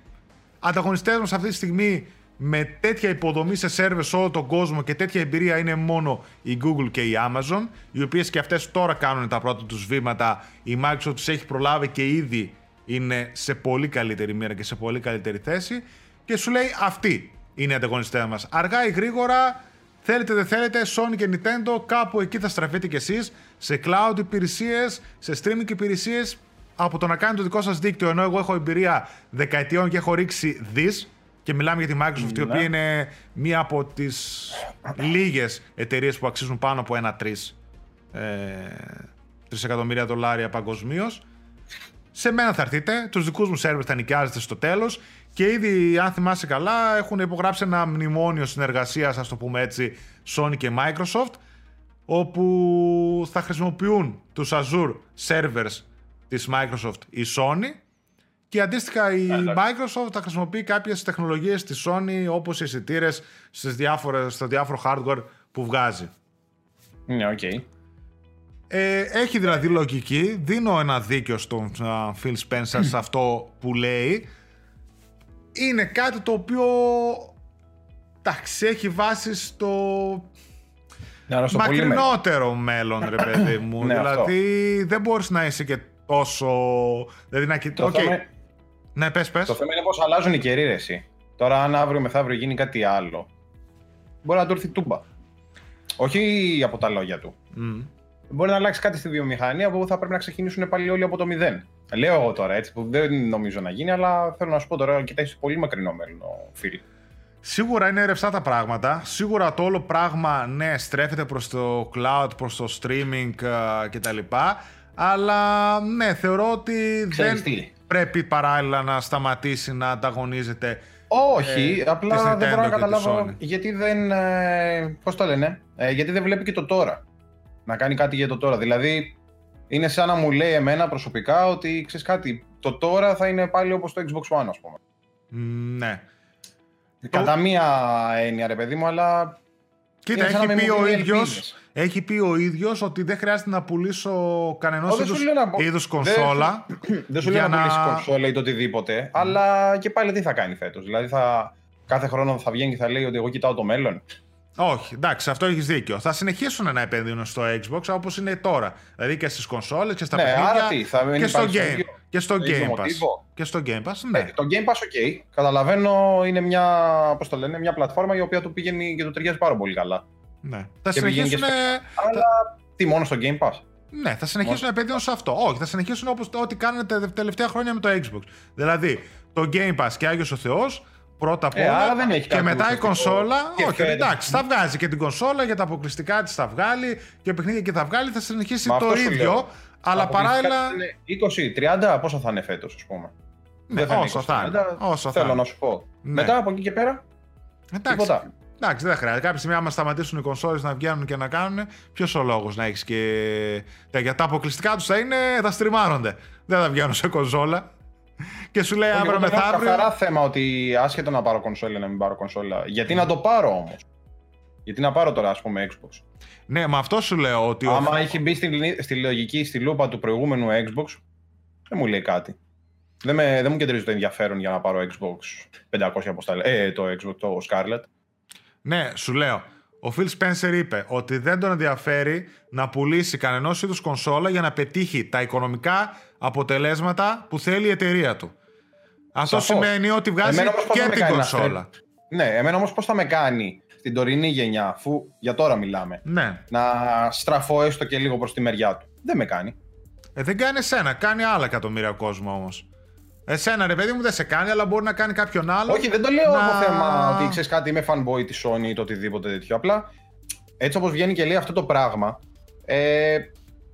Ανταγωνιστές μας αυτή τη στιγμή με τέτοια υποδομή σε σερβερ σε όλο τον κόσμο και τέτοια εμπειρία είναι μόνο η Google και η Amazon, οι οποίες και αυτές τώρα κάνουν τα πρώτα τους βήματα. Η Microsoft τους έχει προλάβει και ήδη είναι σε πολύ καλύτερη μοίρα και σε πολύ καλύτερη θέση και σου λέει αυτή είναι οι ανταγωνιστέ μας. Αργά ή γρήγορα, θέλετε δεν θέλετε, Sony και Nintendo, κάπου εκεί θα στραφείτε κι εσείς σε cloud υπηρεσίες, σε streaming υπηρεσίες, από το να κάνετε το δικό σας δίκτυο, ενώ εγώ έχω εμπειρία δεκαετιών και έχω ρίξει δις. Και μιλάμε για τη Microsoft, η οποία ναι. είναι μία από τις λίγες εταιρείες που αξίζουν πάνω από ένα 3 ε, εκατομμύρια δολάρια παγκοσμίως. Σε μένα θα έρθετε, τους δικούς μου σερβερ θα νοικιάζετε στο τέλος Και ήδη, αν θυμάσαι καλά, έχουν υπογράψει ένα μνημόνιο συνεργασίας, ας το πούμε έτσι, Sony και Microsoft, όπου θα χρησιμοποιούν τους Azure servers της Microsoft η Sony και αντίστοιχα η Microsoft θα χρησιμοποιεί κάποιες τεχνολογίες της Sony όπως οι αισθητήρε στο διάφορο hardware που βγάζει. Ναι, ok. Okay. Ε, έχει δηλαδή λογική. Δίνω ένα δίκιο στον uh, Phil Spencer σε αυτό που λέει. Είναι κάτι το οποίο εντάξει, έχει βάση στο μακρινότερο μέλλον, ρε παιδί μου. ναι, δηλαδή δεν μπορείς να είσαι και τόσο... Δηλαδή να κοιτώ... Okay. Ναι, πες, πες. Το θέμα είναι πώς αλλάζουν οι καιροί, ρε, εσύ. Τώρα αν αύριο μεθαύριο γίνει κάτι άλλο, μπορεί να του έρθει τούμπα. Όχι από τα λόγια του. Mm. Μπορεί να αλλάξει κάτι στη βιομηχανία που θα πρέπει να ξεκινήσουν πάλι όλοι από το μηδέn. Λέω εγώ τώρα έτσι που δεν νομίζω να γίνει, αλλά θέλω να σου πω τώρα, κοιτάξει πολύ μακρινό μέλλον ο Φίλ. Σίγουρα είναι ρευστά τα πράγματα. Σίγουρα το όλο πράγμα, ναι, στρέφεται προς το cloud, προς το streaming uh, κτλ. Αλλά, ναι, θεωρώ ότι δεν πρέπει παράλληλα να σταματήσει να ανταγωνίζεται όχι, ε, απλά δεν μπορώ να καταλάβω γιατί δεν. Ε, Πώς το λένε, ε, γιατί δεν βλέπει και το τώρα. Να κάνει κάτι για το τώρα. Δηλαδή, είναι σαν να μου λέει εμένα προσωπικά ότι ξέρεις κάτι, το τώρα θα είναι πάλι όπως το Xbox One, ας πούμε. Ναι. Κατά μία έννοια, ρε παιδί μου, αλλά. Κοίτα, έχει πει, ο ίδιος, έχει πει ο ίδιος ότι δεν χρειάζεται να πουλήσω κανένα είδου κονσόλα. Δεν σου λέω να, πουλήσεις κονσόλα ή το οτιδήποτε, αλλά και πάλι τι θα κάνει φέτος. Δηλαδή θα, κάθε χρόνο θα βγαίνει και θα λέει ότι εγώ κοιτάω το μέλλον. Όχι, εντάξει, αυτό έχεις δίκιο. Θα συνεχίσουν να επενδύουν στο Xbox όπως είναι τώρα. Δηλαδή και στις κονσόλες και στα ναι, παιχνίδια. Άρα τι, θα και, στο game, και στο Game Pass. Και στο Game Pass, ναι. Ε, το Game Pass, ok. Καταλαβαίνω, είναι μια, πώς το λένε, μια πλατφόρμα η οποία του πηγαίνει και του ταιριάζει πάρα πολύ καλά. Ναι. Θα συνεχίσουν. Αλλά τι, μόνο στο Game Pass; Ναι, θα συνεχίσουν να επενδύουν σε αυτό. Όχι, θα συνεχίσουν όπως ό,τι κάνανε τα τελευταία χρόνια με το Xbox. Δηλαδή, το Game Pass και Άγιος ο Θεός, πρώτα απ' ε, όλα. Ε, και μετά η κονσόλα. όχι, εντάξει, θα βγάζει και την κονσόλα για τα αποκλειστικά της θα βγάλει και παιχνίδια και θα βγάλει. Θα συνεχίσει το ίδιο. Αλλά παράλληλα. 20-30, πόσο θα είναι φέτος, ας πούμε. Ναι, δεν θα όσο θα είναι. Όσο θέλω να σου πω. Ναι. Μετά από εκεί και πέρα. Εντάξει. Τίποτα. Εντάξει, δεν χρειάζεται. Κάποια στιγμή, άμα σταματήσουν οι κονσόλες να βγαίνουν και να κάνουν, ποιος ο λόγος να έχεις και. Για τα αποκλειστικά τους θα είναι, θα στριμάρονται. Δεν θα βγαίνουν σε κονσόλα. Και σου λέει αύριο μεθαύριο. Είναι καθαρά θέμα ότι άσχετο να πάρω κονσόλα ή να μην πάρω κονσόλα. Γιατί να το πάρω όμως; Γιατί να πάρω τώρα, ας πούμε, Xbox; Ναι, με αυτό σου λέω ότι. Άμα ο... έχει μπει στη, στη λογική, στη λούπα του προηγούμενου Xbox, δεν μου λέει κάτι. Δεν, με, δεν μου κεντρίζει το ενδιαφέρον για να πάρω Xbox 500 αποσταλέ. Ε, το Xbox, το Scarlet. Ναι, σου λέω. Ο Phil Spencer είπε ότι δεν τον ενδιαφέρει να πουλήσει κανένας είδους κονσόλα για να πετύχει τα οικονομικά αποτελέσματα που θέλει η εταιρεία του. Αυτό σημαίνει ότι βγάζει και την κονσόλα. Ναι, εμένα όμως πώς θα με κάνει στην τωρινή γενιά, αφού για τώρα μιλάμε, ναι. να στραφώ έστω και λίγο προς τη μεριά του. Δεν με κάνει. Ε, δεν κάνει εσένα, κάνει άλλα εκατομμύρια κόσμο όμως. Εσένα ρε παιδί μου δεν σε κάνει, αλλά μπορεί να κάνει κάποιον άλλο. Όχι, δεν το λέω να... από θέμα ότι ξέρεις κάτι, είμαι fanboy της Sony ή το οτιδήποτε τέτοιο. Απλά έτσι όπως βγαίνει και λέει αυτό το πράγμα, ε,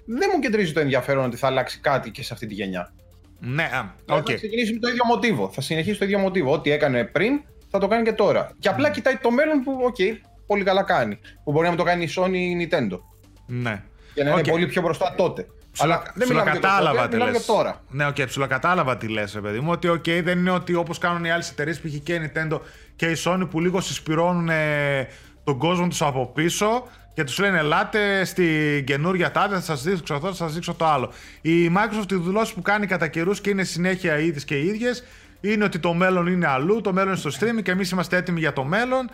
δεν μου κεντρίζει το ενδιαφέρον ότι θα αλλάξει κάτι και σε αυτή τη γενιά. Ναι, ok. Okay. Θα ξεκινήσει με το ίδιο μοτίβο. Θα συνεχίσει το ίδιο μοτίβο. Ό,τι έκανε πριν θα το κάνει και τώρα. Και απλά κοιτάει το μέλλον που, ok, okay, πολύ καλά κάνει. Που μπορεί να μην το κάνει η Sony ή η Nintendo. Ναι. Για να είναι πολύ πιο μπροστά τότε. Αλλά δεν μιλάμε για τι λες. τώρα. Ναι, ok, okay, κατάλαβα τι λες, παιδί μου. Ότι οκ, δεν είναι ότι όπως κάνουν οι άλλες εταιρείες που έχει και η Nintendo και η Sony που λίγο συσπηρώνουν ε, τον κόσμο τους από πίσω και τους λένε ελάτε στην καινούργια τάδε, θα σας δείξω αυτό, θα σας δείξω το άλλο. Η Microsoft, οι δηλώσεις που κάνει κατά καιρούς και είναι συνέχεια ίδιες και ίδιες, είναι ότι το μέλλον είναι αλλού, το μέλλον είναι στο streaming και εμείς είμαστε έτοιμοι για το μέλλον.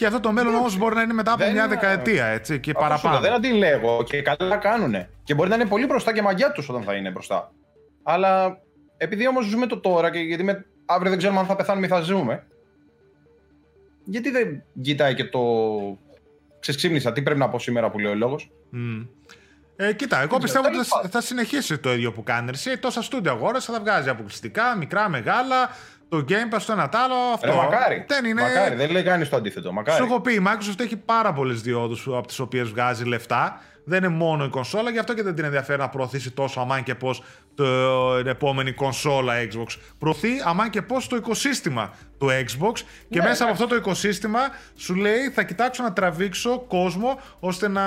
Και αυτό το μέλλον όμως μπορεί να είναι μετά από μια δεκαετία έτσι, και παραπάνω. δεν αντιλέγω και καλά κάνουν. Και μπορεί να είναι πολύ μπροστά και μαγιά τους όταν θα είναι μπροστά. Αλλά επειδή όμως ζούμε το τώρα και γιατί με, αύριο δεν ξέρουμε αν θα πεθάνουμε ή θα ζούμε. Γιατί δεν κοιτάει και το. Ξεσύμνησα, τι πρέπει να πω σήμερα που λέει ο λόγος; Mm. Ε, κοίτα, εγώ πιστεύω ότι θα, θα συνεχίσει το ίδιο που κάνει. Εσύ τόσα στούντιο αγόρασε, θα βγάζει αποκλειστικά, μικρά, μεγάλα, το Game Pass, το ένα τ' άλλο. Αυτό. Ρε, μακάρι. Δεν είναι. Μακάρι, δεν λέει κανείς το αντίθετο. Μακάρι. Σου έχω πει, η Microsoft έχει πάρα πολλές διόδους από τις οποίες βγάζει λεφτά. Δεν είναι μόνο η κονσόλα, γι' αυτό και δεν την ενδιαφέρει να προωθήσει τόσο αμάν και πώς την επόμενη κονσόλα Xbox. Προωθεί αμάν και πώς το οικοσύστημα του Xbox και Ναι, μέσα από εντάξει. αυτό το οικοσύστημα σου λέει θα κοιτάξω να τραβήξω κόσμο ώστε να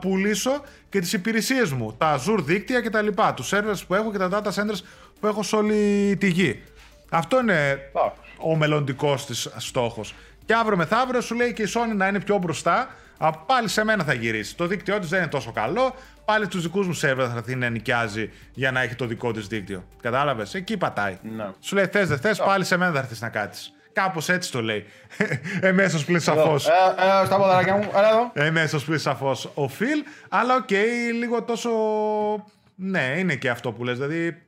πουλήσω και τις υπηρεσίες μου. Τα Azure δίκτυα και τα λοιπά, τους servers που έχω και τα data centers που έχω σε όλη τη γη. Αυτό είναι Εντάξει. ο μελλοντικός της στόχος. Και αύριο μεθαύριο σου λέει και η Sony να είναι πιο μπροστά. Α, πάλι σε μένα θα γυρίσει. Το δίκτυό της δεν είναι τόσο καλό. Πάλι τους δικούς μου σερβερ θα έρθει να νοικιάζει για να έχει το δικό της δίκτυο. Κατάλαβες; Εκεί πατάει. Ναι. Σου λέει θες δεν θες, πάλι σε μένα θα έρθεις να κάτσεις. Κάπως έτσι το λέει. Εμέσως πλην σαφώς. Ε, ε, στα ποδαράκια μου, έλα εδώ. Εμέσως πλην σαφώς ο Φιλ. Αλλά οκ, λίγο τόσο. Ναι, είναι και αυτό που λες. Δηλαδή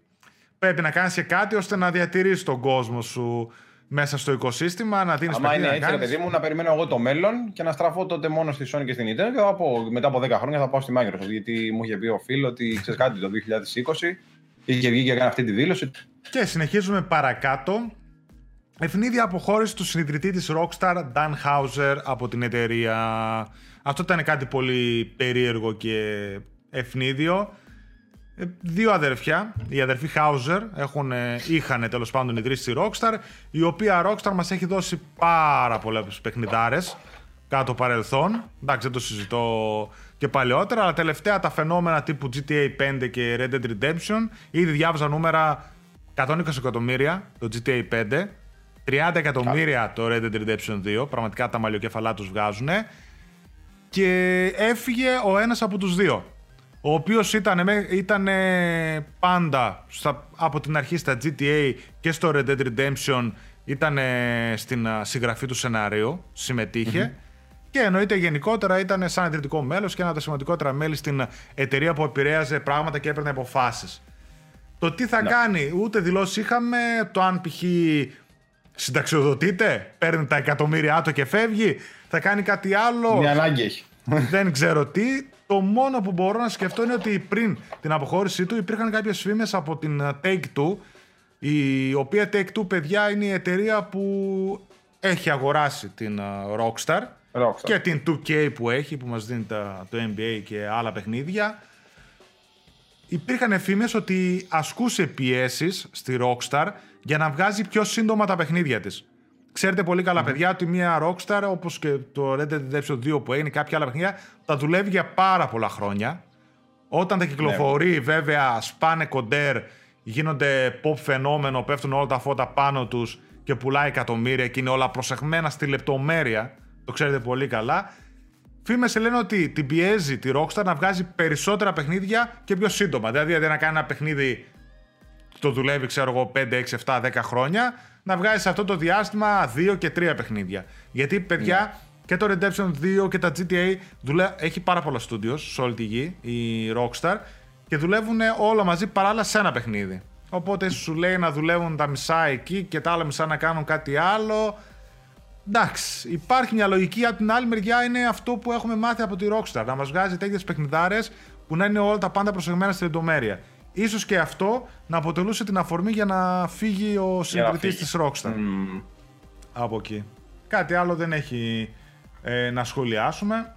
πρέπει να κάνεις και κάτι ώστε να διατηρήσεις τον κόσμο σου μέσα στο οικοσύστημα, να δίνεις Άμα είναι έτσι, ρε παιδί μου, να περιμένω εγώ το μέλλον και να στραφώ τότε μόνο στη Sony και στην Nintendo και θα πω, μετά από 10 χρόνια θα πάω στη Microsoft. Γιατί μου είχε πει ο φίλο ότι ξέρεις κάτι το 2020 είχε βγει και έκανε αυτή τη δήλωση. Και συνεχίζουμε παρακάτω. Ευνίδια αποχώρηση του συνειδητή της Rockstar Dan Hauser από την εταιρεία. Αυτό ήταν κάτι πολύ περίεργο και ευνίδιο. Ε, Δύο αδερφιά, οι αδερφοί Hauser έχουν, ε, είχαν τέλος πάντων ιδρύσει τη Rockstar, η οποία Rockstar μας έχει δώσει πάρα πολλές παιχνιδάρες κάτω παρελθόν. Εντάξει, δεν το συζητώ και παλαιότερα, αλλά τελευταία τα φαινόμενα τύπου GTA 5 και Red Dead Redemption ήδη διάβαζα νούμερα 120 εκατομμύρια το GTA 5, 30 εκατομμύρια το Red Dead Redemption 2, πραγματικά τα μαλλιοκέφαλά τους βγάζουν και έφυγε ο ένας από τους δύο ο οποίος ήταν, ήταν πάντα στα, από την αρχή στα GTA και στο Red Dead Redemption ήταν στην α, συγγραφή του σενάριου, συμμετειχε και εννοείται γενικότερα ήταν σαν ιδρυτικό μέλος και ένα από τα σημαντικότερα μέλη στην εταιρεία που επηρέαζε πράγματα και έπαιρνε αποφάσεις. Το τι θα κάνει, ούτε δηλώσεις είχαμε, το αν π.χ. συνταξιοδοτείται, παίρνει τα εκατομμύρια του και φεύγει, θα κάνει κάτι άλλο Μια ανάγκη έχει. δεν ξέρω τι. Το μόνο που μπορώ να σκεφτώ είναι ότι πριν την αποχώρησή του υπήρχαν κάποιες φήμες από την uh, Take-Two, η οποία Take-Two, παιδιά, είναι η εταιρεία που έχει αγοράσει την uh, Rockstar, Rockstar. και την 2K που έχει, που μας δίνει τα, το NBA και άλλα παιχνίδια. Υπήρχαν φήμες ότι ασκούσε πιέσεις στη Rockstar για να βγάζει πιο σύντομα τα παιχνίδια της. Ξέρετε πολύ καλά, παιδιά, ότι μια Rockstar, όπως και το Red Dead Redemption 2 που έγινε, κάποια άλλα παιχνίδια, τα δουλεύει για πάρα πολλά χρόνια. Όταν τα κυκλοφορεί, βέβαια, σπάνε κοντέρ, γίνονται pop φαινόμενο, πέφτουν όλα τα φώτα πάνω τους και πουλάει εκατομμύρια και είναι όλα προσεγμένα στη λεπτομέρεια. Το ξέρετε πολύ καλά. Φήμες λένε ότι την πιέζει τη Rockstar να βγάζει περισσότερα παιχνίδια και πιο σύντομα. Δηλαδή, αντί να κάνει ένα παιχνίδι το δουλεύει, ξέρω εγώ, 5, 6, 7, 10 χρόνια, να βγάζεις σε αυτό το διάστημα 2 και 3 παιχνίδια. Γιατί, παιδιά, και το Redemption 2 και τα GTA δουλε... έχει πάρα πολλά studios σε όλη τη γη, η Rockstar, και δουλεύουν όλα μαζί παράλληλα σε ένα παιχνίδι. Οπότε σου λέει να δουλεύουν τα μισά εκεί και τα άλλα μισά να κάνουν κάτι άλλο. Εντάξει, υπάρχει μια λογική. Από την άλλη μεριά είναι αυτό που έχουμε μάθει από τη Rockstar. Να μας βγάζει τέτοιες παιχνιδάρες που να είναι όλα τα πάντα προσεγμένα στη λεπτομέρεια. Ίσως και αυτό να αποτελούσε την αφορμή για να φύγει ο συντηρητής φύγει. της Rockstar. Μμμ. Από εκεί. Κάτι άλλο δεν έχει ε, να σχολιάσουμε.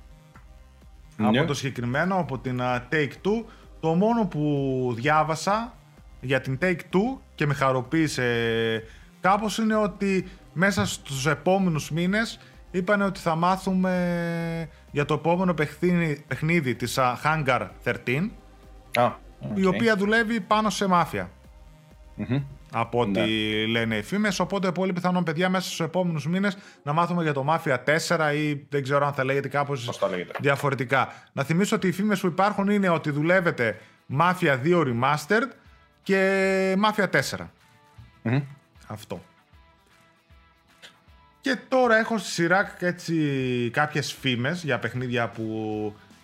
Ναι. Από το συγκεκριμένο, από την α, Take-Two. Το μόνο που διάβασα για την Take-Two και με χαροποίησε κάπως είναι ότι μέσα στους επόμενους μήνες είπαν ότι θα μάθουμε για το επόμενο παιχνίδι, παιχνίδι της α, Hangar 13 Α, η οκ. οποία δουλεύει πάνω σε Mafia. Μμμ. Από ό,τι Ναι. λένε οι φήμες. Οπότε, πολύ πιθανόν, παιδιά, μέσα στους επόμενους μήνες να μάθουμε για το Mafia 4 ή δεν ξέρω αν θα λέγεται κάπως Πώς θα λέγεται. διαφορετικά. Να θυμίσω ότι οι φήμες που υπάρχουν είναι ότι δουλεύεται Mafia 2 Remastered και Mafia 4. Μμμ. Αυτό. Και τώρα έχω στη σειρά έτσι κάποιες φήμες για παιχνίδια που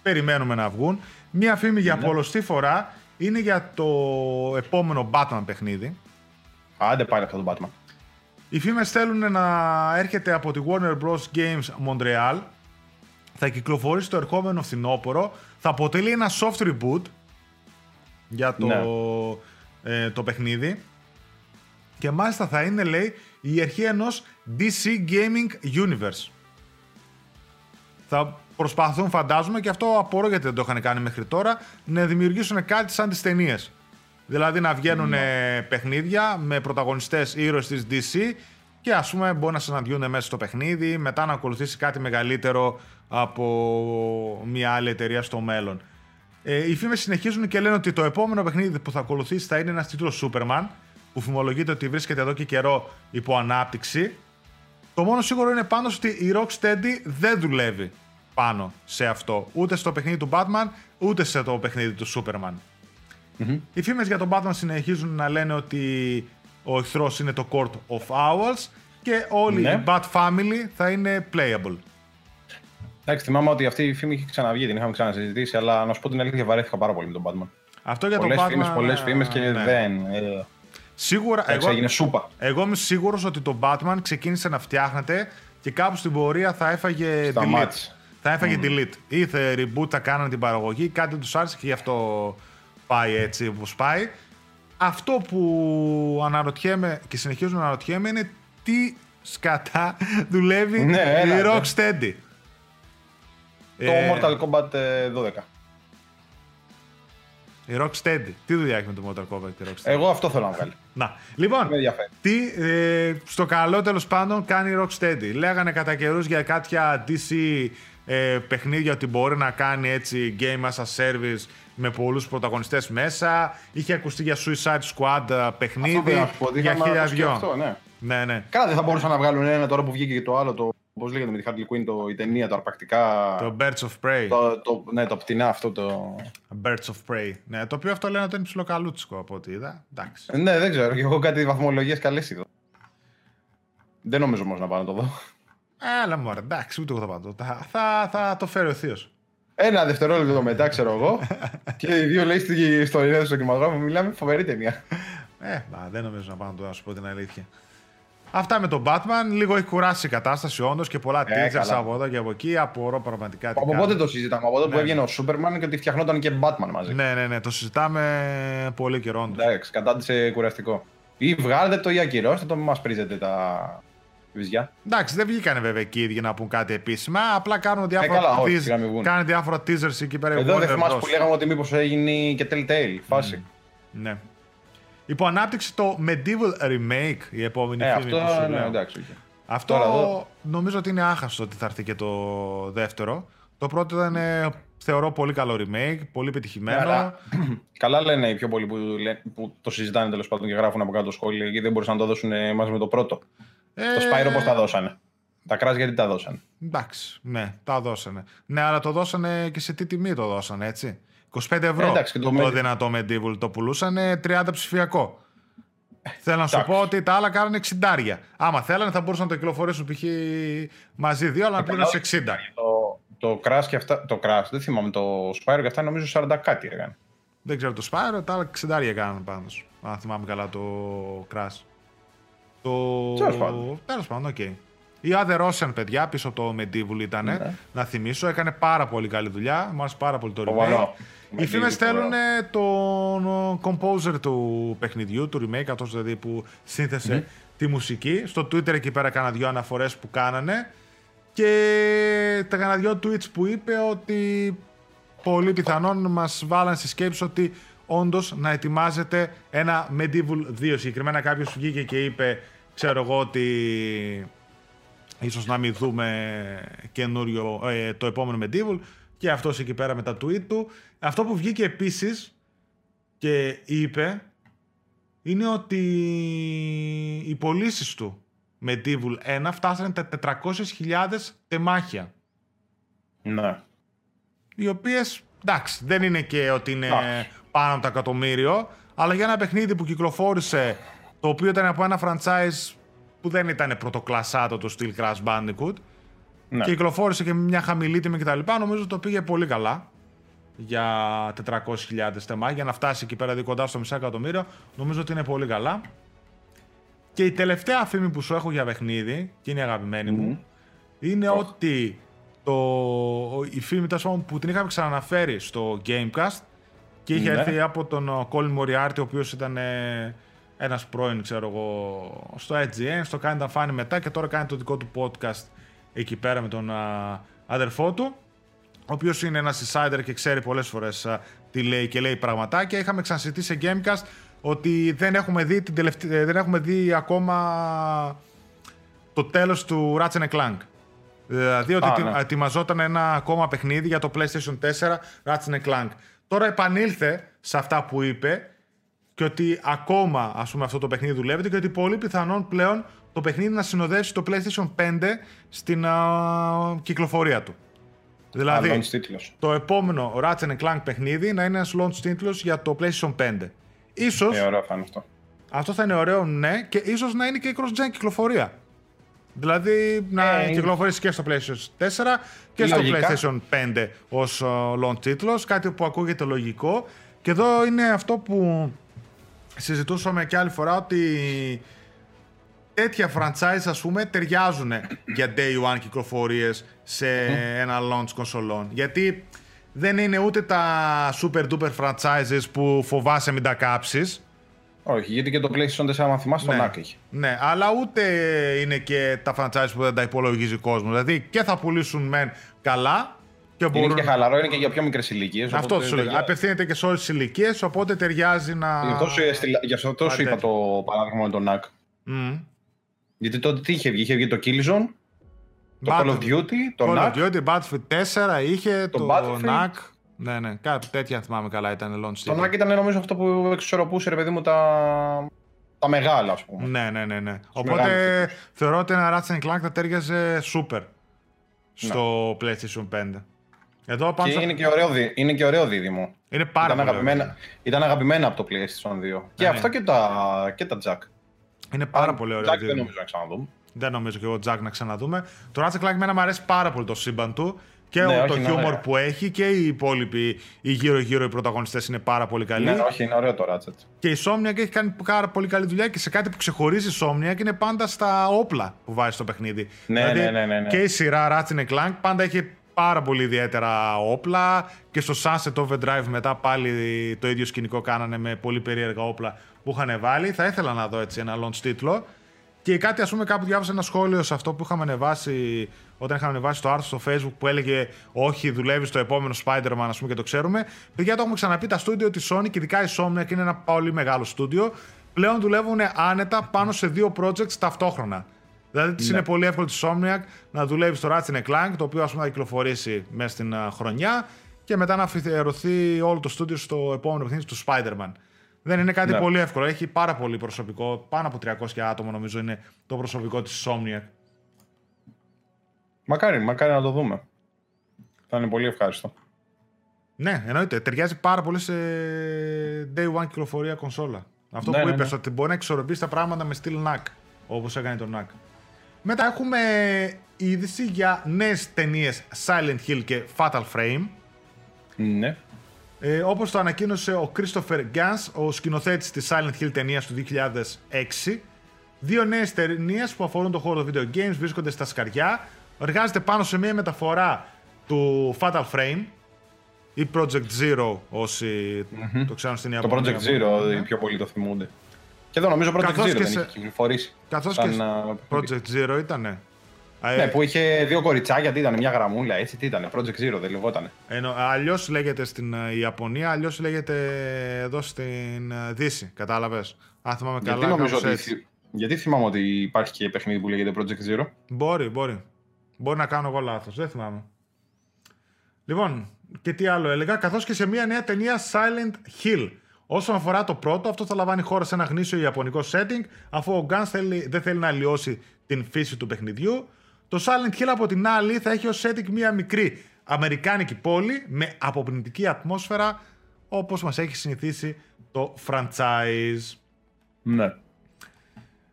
περιμένουμε να βγουν. Μία φήμη για πολλωστή φορά είναι για το επόμενο Batman παιχνίδι. Άντε πάλι αυτό το Batman. Οι φήμες θέλουν να έρχεται από τη Warner Bros. Games Montreal. Θα κυκλοφορήσει το ερχόμενο φθινόπωρο. Θα αποτελεί ένα soft reboot για το, Ναι. ε, το παιχνίδι. Και μάλιστα θα είναι, λέει, η αρχή ενός DC Gaming Universe. Θα προσπαθούν, φαντάζομαι, και αυτό απορώ γιατί δεν το είχαν κάνει μέχρι τώρα, να δημιουργήσουν κάτι σαν τις ταινίες. Δηλαδή να βγαίνουν ναι. παιχνίδια με πρωταγωνιστές ήρωες της DC και ας πούμε μπορεί να συναντιούν μέσα στο παιχνίδι, μετά να ακολουθήσει κάτι μεγαλύτερο από μια άλλη εταιρεία στο μέλλον. Ε, οι φήμες συνεχίζουν και λένε ότι το επόμενο παιχνίδι που θα ακολουθήσει θα είναι ένας τίτλος Superman, που φημολογείται ότι βρίσκεται εδώ και καιρό υπό ανάπτυξη. Το μόνο σίγουρο είναι πάνω ότι η Rocksteady δεν δουλεύει πάνω σε αυτό. Ούτε στο παιχνίδι του Batman, ούτε σε το παιχνίδι του Superman. mm Οι φήμες για τον Batman συνεχίζουν να λένε ότι ο εχθρός είναι το Court of Owls και όλη ναι. η Bat Family θα είναι playable. Εντάξει, θυμάμαι ότι αυτή η φήμη είχε ξαναβγεί, την είχαμε ξανασυζητήσει, αλλά να σου πω την αλήθεια, βαρέθηκα πάρα πολύ με τον Batman. Αυτό για πολλές τον Batman. Φήμες, πολλές φήμες και ναι. δεν. Ε, Σίγουρα. εγώ, έγινε σούπα. Εγώ είμαι σίγουρος ότι το Batman ξεκίνησε να φτιάχνεται και κάπου στην πορεία θα έφαγε delete. Θα έφαγε mm. delete. Ήθε reboot, θα κάνανε την παραγωγή, κάτι τους άρεσε και γι' αυτό πάει έτσι όπως πάει. Αυτό που αναρωτιέμαι και συνεχίζω να αναρωτιέμαι είναι τι σκατά δουλεύει ναι, η Rocksteady. Το ε, Mortal Kombat 12. Ε, η Rocksteady. Τι δουλειά έχει με το Mortal Kombat η Rocksteady; Εγώ αυτό θέλω να βγάλει. Να. Λοιπόν, τι ε, στο καλό τέλος πάντων κάνει η Rocksteady. Λέγανε κατά καιρούς για κάποια DC ε, παιχνίδια ότι μπορεί να κάνει έτσι game as a service με πολλούς πρωταγωνιστές μέσα. Είχε ακουστεί για Suicide Squad παιχνίδι, για χίλια δυο. ναι. ναι, ναι. Καλά δεν θα μπορούσαν να βγάλουν ένα τώρα που βγήκε και το άλλο, το Πώς λέγεται με τη Harley Quinn το, η ταινία, το αρπακτικά. Το Birds of Prey. Το, το, ναι, το πτηνά αυτό το. Birds of Prey. Ναι, το οποίο αυτό λένε ότι είναι ψιλοκαλούτσικο από ό,τι είδα. Εντάξει. Ε, ναι, δεν ξέρω. Και έχω κάτι βαθμολογίες καλές εδώ. Δεν νομίζω όμως να πάω να το δω. Έλα μου, εντάξει, ούτε εγώ θα πάω. Θα, θα, θα το φέρει ο Θείος. Ένα δευτερόλεπτο μετά, ξέρω εγώ. και οι δύο λέει στο ειρήνη στο κινηματογράφο μιλάμε φοβερή ταινία. Ε, δεν νομίζω να πάω να το πω την αλήθεια. Αυτά με τον Batman. Λίγο έχει κουράσει η κατάσταση όντως και πολλά ε, teasers από εδώ και από εκεί. Απορώ πραγματικά. Από πότε το συζητάμε, από τότε ναι. που έβγαινε ο Superman και ότι φτιαχνόταν και Batman μαζί. Ναι, ναι, ναι, το συζητάμε πολύ καιρό. Εντάξει, κατάντησε κουραστικό. Ή βγάλετε το ή ακυρώστε το, μην μας πρίζετε τα βυζιά. Εντάξει, δεν βγήκανε βέβαια εκεί για να πούν κάτι επίσημα. Απλά κάνουν διάφορα, ε, καλά, όχι, κάνουν διάφορα teasers εκεί πέρα. Εδώ δεν θυμάσαι που λέγαμε ότι μήπως έγινε και Telltale φάση. Ναι. Υπό ανάπτυξη το Medieval Remake, η επόμενη ε, φήμη αυτό, που σου ναι, εντάξει, Αυτό νομίζω ότι είναι άχαστο ότι θα έρθει και το δεύτερο. Το πρώτο ήταν, ε, θεωρώ, πολύ καλό remake, πολύ πετυχημένο. καλά λένε οι πιο πολλοί που, που το συζητάνε τέλος πάντων και γράφουν από κάτω σχόλια γιατί δεν μπορούσαν να το δώσουν ε, μαζί με το πρώτο. Ε... Το Spyro πώς τα δώσανε; Τα κράζ γιατί τα δώσανε; Εντάξει, ναι, τα δώσανε. Ναι, αλλά το δώσανε και σε τι τιμή το δώσανε, έτσι. 25 ευρώ Εντάξει, το, το δυνατό Medieval το πουλούσαν 30 ψηφιακό. Θέλω να σου πω ότι τα άλλα κάνουν 60. Άμα θέλανε θα μπορούσαν να το κυκλοφορήσουν π.χ. μαζί δύο, αλλά να πλήρωσε 60. Το, το Crash και αυτά. Το Crash, δεν θυμάμαι. Το Spyro και αυτά νομίζω 40 κάτι έκανε. Δεν ξέρω το Spyro, τα άλλα 60 έκαναν πάνω. Αν θυμάμαι καλά το Crash. Το. Τέλος πάντων. Τέλος πάντων, ok. Okay. Η Other Ocean, παιδιά, πίσω το MediEvil ήταν. Ναι. Να θυμίσω, έκανε πάρα πολύ καλή δουλειά. Μου άρεσε πάρα πολύ το remake. Οι φήμες θέλουν τον composer του παιχνιδιού, του remake, αυτός δηλαδή που σύνθεσε τη μουσική. Στο Twitter εκεί πέρα κάνα δυο αναφορές που κάνανε. Και τα κάνα δυο tweets που είπε ότι πολύ πιθανόν μας βάλαν στη σκέψη ότι όντως να ετοιμάζεται ένα Medieval 2. Συγκεκριμένα κάποιος βγήκε και είπε, ξέρω εγώ, ότι ίσως να μην δούμε καινούριο, ε, το επόμενο Medieval και αυτός εκεί πέρα με τα tweet του. Αυτό που βγήκε επίσης και είπε είναι ότι οι πωλήσεις του με Devil 1 φτάσανε τα 400.000 τεμάχια. Ναι. Οι οποίες, εντάξει, δεν είναι και ότι είναι πάνω από το εκατομμύριο, αλλά για ένα παιχνίδι που κυκλοφόρησε, το οποίο ήταν από ένα franchise που δεν ήταν πρωτοκλασσάτο το στυλ Crash Bandicoot, ναι. και κυκλοφόρησε και με μια χαμηλή τιμή κτλ. Νομίζω το πήγε πολύ καλά για 400.000 τεμά για να φτάσει εκεί πέρα κοντά στο μισό εκατομμύριο. Νομίζω ότι είναι πολύ καλά. Και η τελευταία φήμη που σου έχω για παιχνίδι, και είναι η αγαπημένη μου, είναι ότι το, η φήμη που την είχαμε ξαναναφέρει στο Gamecast και είχε ναι. έρθει από τον Colin Moriarty, ο οποίος ήταν ε, ένας πρώην, ξέρω εγώ, στο IGN, στο Kinda Funny μετά και τώρα κάνει το δικό του podcast εκεί πέρα με τον α, αδερφό του, ο οποίος είναι ένας insider και ξέρει πολλές φορές τι λέει και λέει πραγματάκια. Είχαμε ξανασυζητήσει σε Gamecast ότι δεν έχουμε δει, την τελευταία, ε, δεν έχουμε δει ακόμα το τέλος του Ratchet Clank. Δηλαδή ότι Α, ναι. ετοιμαζόταν ένα ακόμα παιχνίδι για το PlayStation 4 Ratchet Clank. Τώρα επανήλθε σε αυτά που είπε και ότι ακόμα ας πούμε, αυτό το παιχνίδι δουλεύεται και ότι πολύ πιθανόν πλέον το παιχνίδι να συνοδεύσει το PlayStation 5 στην α, κυκλοφορία του. Δηλαδή, Άλλον τίτλος. το επόμενο Ratchet Clank παιχνίδι να είναι ένας launch τίτλος για το PlayStation 5. Ίσως, Ε, ωραίο θα είναι αυτό. αυτό θα είναι ωραίο, ναι, και ίσως να είναι και η cross-gen κυκλοφορία. Δηλαδή να Ε, κυκλοφορήσει και στο PlayStation 4 και στο Λογικά. PlayStation 5 ως uh, launch τίτλος, κάτι που ακούγεται λογικό. Και εδώ είναι αυτό που συζητούσαμε και άλλη φορά ότι τέτοια franchise ας πούμε ταιριάζουν για day one κυκλοφορίες σε ένα launch κονσολών. Γιατί δεν είναι ούτε τα super duper franchises που φοβάσαι μην τα κάψεις. Όχι, γιατί και το PlayStation 4, άμα θυμάσαι, τον Ναι. NAC έχει. Ναι, αλλά ούτε είναι και τα franchise που δεν τα υπολογίζει ο κόσμος. Δηλαδή και θα πουλήσουν μεν καλά και Είναι μπορούν. και χαλαρό, είναι και για πιο μικρές ηλικίες. Αυτό σου λέω. Απευθύνεται και σε όλες τις ηλικίες, οπότε ταιριάζει να. Γι' αυτό σου, έστειλα- γι' αυτό σου Πάτε. είπα το παράδειγμα με τον NAC. Μμ. Γιατί τότε τι είχε βγει, είχε βγει το Killzone, το Battle- Call of Duty, το Call of NAC. Duty, Battlefield 4 είχε, Το το, Battlefield. NAC. Ναι, ναι, κάτι τέτοια αν θυμάμαι καλά ήταν launch Το title. NAC ήταν νομίζω αυτό που εξισορροπούσε ρε παιδί μου τα, τα μεγάλα, ας πούμε. Ναι, ναι, ναι. ναι. μεγάλες Οπότε θεωρώ ότι ένα Ratchet Clank θα τέριαζε super στο PlayStation 5. Εδώ πάνω Και στο- είναι και, ωραίο, δι- είναι και ωραίο δίδυμο. είναι πάρα ήταν, πολύ αγαπημένα, ωραίο. ήταν αγαπημένα από το PlayStation 2. και ναι. αυτό και τα, και τα Jack. Είναι πάρα πολύ ωραίο. Jack δίδυμο. δεν νομίζω να ξαναδούμε. Δεν νομίζω και εγώ Jack να ξαναδούμε. Το Ratchet Clank εμένα μου αρέσει πάρα πολύ το σύμπαν του και Ναι, το όχι, είναι χιούμορ ωραίο. που έχει και οι υπόλοιποι, οι γύρω-γύρω οι πρωταγωνιστές είναι πάρα πολύ καλοί. Ναι, όχι, είναι ωραίο το Ratchet. Και η Somniac έχει κάνει πάρα πολύ καλή δουλειά και σε κάτι που ξεχωρίζει η Somniac είναι πάντα στα όπλα που βάζει στο παιχνίδι. Ναι, ναι, ναι, ναι, ναι. Και η σειρά Ratchet Clank πάντα έχει πάρα πολύ ιδιαίτερα όπλα και στο Sunset Overdrive μετά πάλι το ίδιο σκηνικό κάνανε με πολύ περίεργα όπλα που είχαν βάλει. Θα ήθελα να δω έτσι ένα launch τίτλο. Και κάτι, ας πούμε, κάπου διάβασα ένα σχόλιο σε αυτό που είχαμε ανεβάσει όταν είχαμε ανεβάσει το άρθρο στο Facebook που έλεγε Όχι, δουλεύει στο επόμενο Spider-Man, ας πούμε, και το ξέρουμε. Παιδιά, το έχουμε ξαναπεί. Τα στούντιο της Sony και ειδικά η Somniac είναι ένα πολύ μεγάλο στούντιο. Πλέον δουλεύουν άνετα πάνω σε δύο projects ταυτόχρονα. Δηλαδή τη είναι πολύ εύκολο της Somniac να δουλεύει στο Ratchet Clank, το οποίο ας πούμε θα κυκλοφορήσει μέσα στην α, χρονιά και μετά να αφιερωθεί όλο το στούντιο στο επόμενο παιχνίδι του Spider-Man. Δεν είναι κάτι Ναι. πολύ εύκολο. Έχει πάρα πολύ προσωπικό. Πάνω από 300 άτομα νομίζω είναι το προσωπικό της Somniac. Μακάρι, μακάρι να το δούμε. Θα είναι πολύ ευχάριστο. Ναι, εννοείται. Ταιριάζει πάρα πολύ σε day one κυκλοφορία κονσόλα. Αυτό Ναι, που ναι, είπες, ναι. ότι μπορεί να εξορροπήσει τα πράγματα με στυλ NAC, όπως έκανε το NAC. Μετά έχουμε είδηση για νέες ταινίες Silent Hill και Fatal Frame. Ναι. Ε, όπως το ανακοίνωσε ο Christopher Gans, ο σκηνοθέτης της Silent Hill ταινίας του 2006. Δύο νέες ταινίες που αφορούν το χώρο των video games βρίσκονται στα σκαριά. Εργάζεται πάνω σε μια μεταφορά του Fatal Frame ή Project Zero όσοι το ξέρουν στην Το Ιαπωνία. Project Zero οι πιο πολύ το θυμούνται. Και εδώ νομίζω Project Καθώς Zero και δεν σε- είχε κυκλοφορήσει. Καθώς σαν, και α, Project Zero ήτανε. Ναι, που είχε δύο κοριτσάκια, τι ήταν, μια γραμμούλα, έτσι, τι ήταν, Project Zero, δεν λεγότανε. Ενώ, αλλιώς λέγεται στην ε, Ιαπωνία, αλλιώς λέγεται εδώ στην ε, Δύση. Κατάλαβες; Αν θυμάμαι Γιατί καλά. νομίζω κάπως ότι, έτσι. θυ- γιατί θυμάμαι ότι υπάρχει και παιχνίδι που λέγεται Project Zero; Μπορεί, μπορεί. Μπορεί να κάνω εγώ λάθος, δεν θυμάμαι. Λοιπόν, και τι άλλο έλεγα, καθώς και σε μια νέα ταινία Silent Hill. Όσον αφορά το πρώτο, αυτό θα λαμβάνει χώρα σε ένα γνήσιο ιαπωνικό setting, αφού ο Guns θέλει, δεν θέλει να αλλοιώσει την φύση του παιχνιδιού. Το Silent Hill από την άλλη θα έχει ως setting μια μικρή αμερικάνικη πόλη με αποπνητική ατμόσφαιρα, όπως μας έχει συνηθίσει το franchise. Ναι.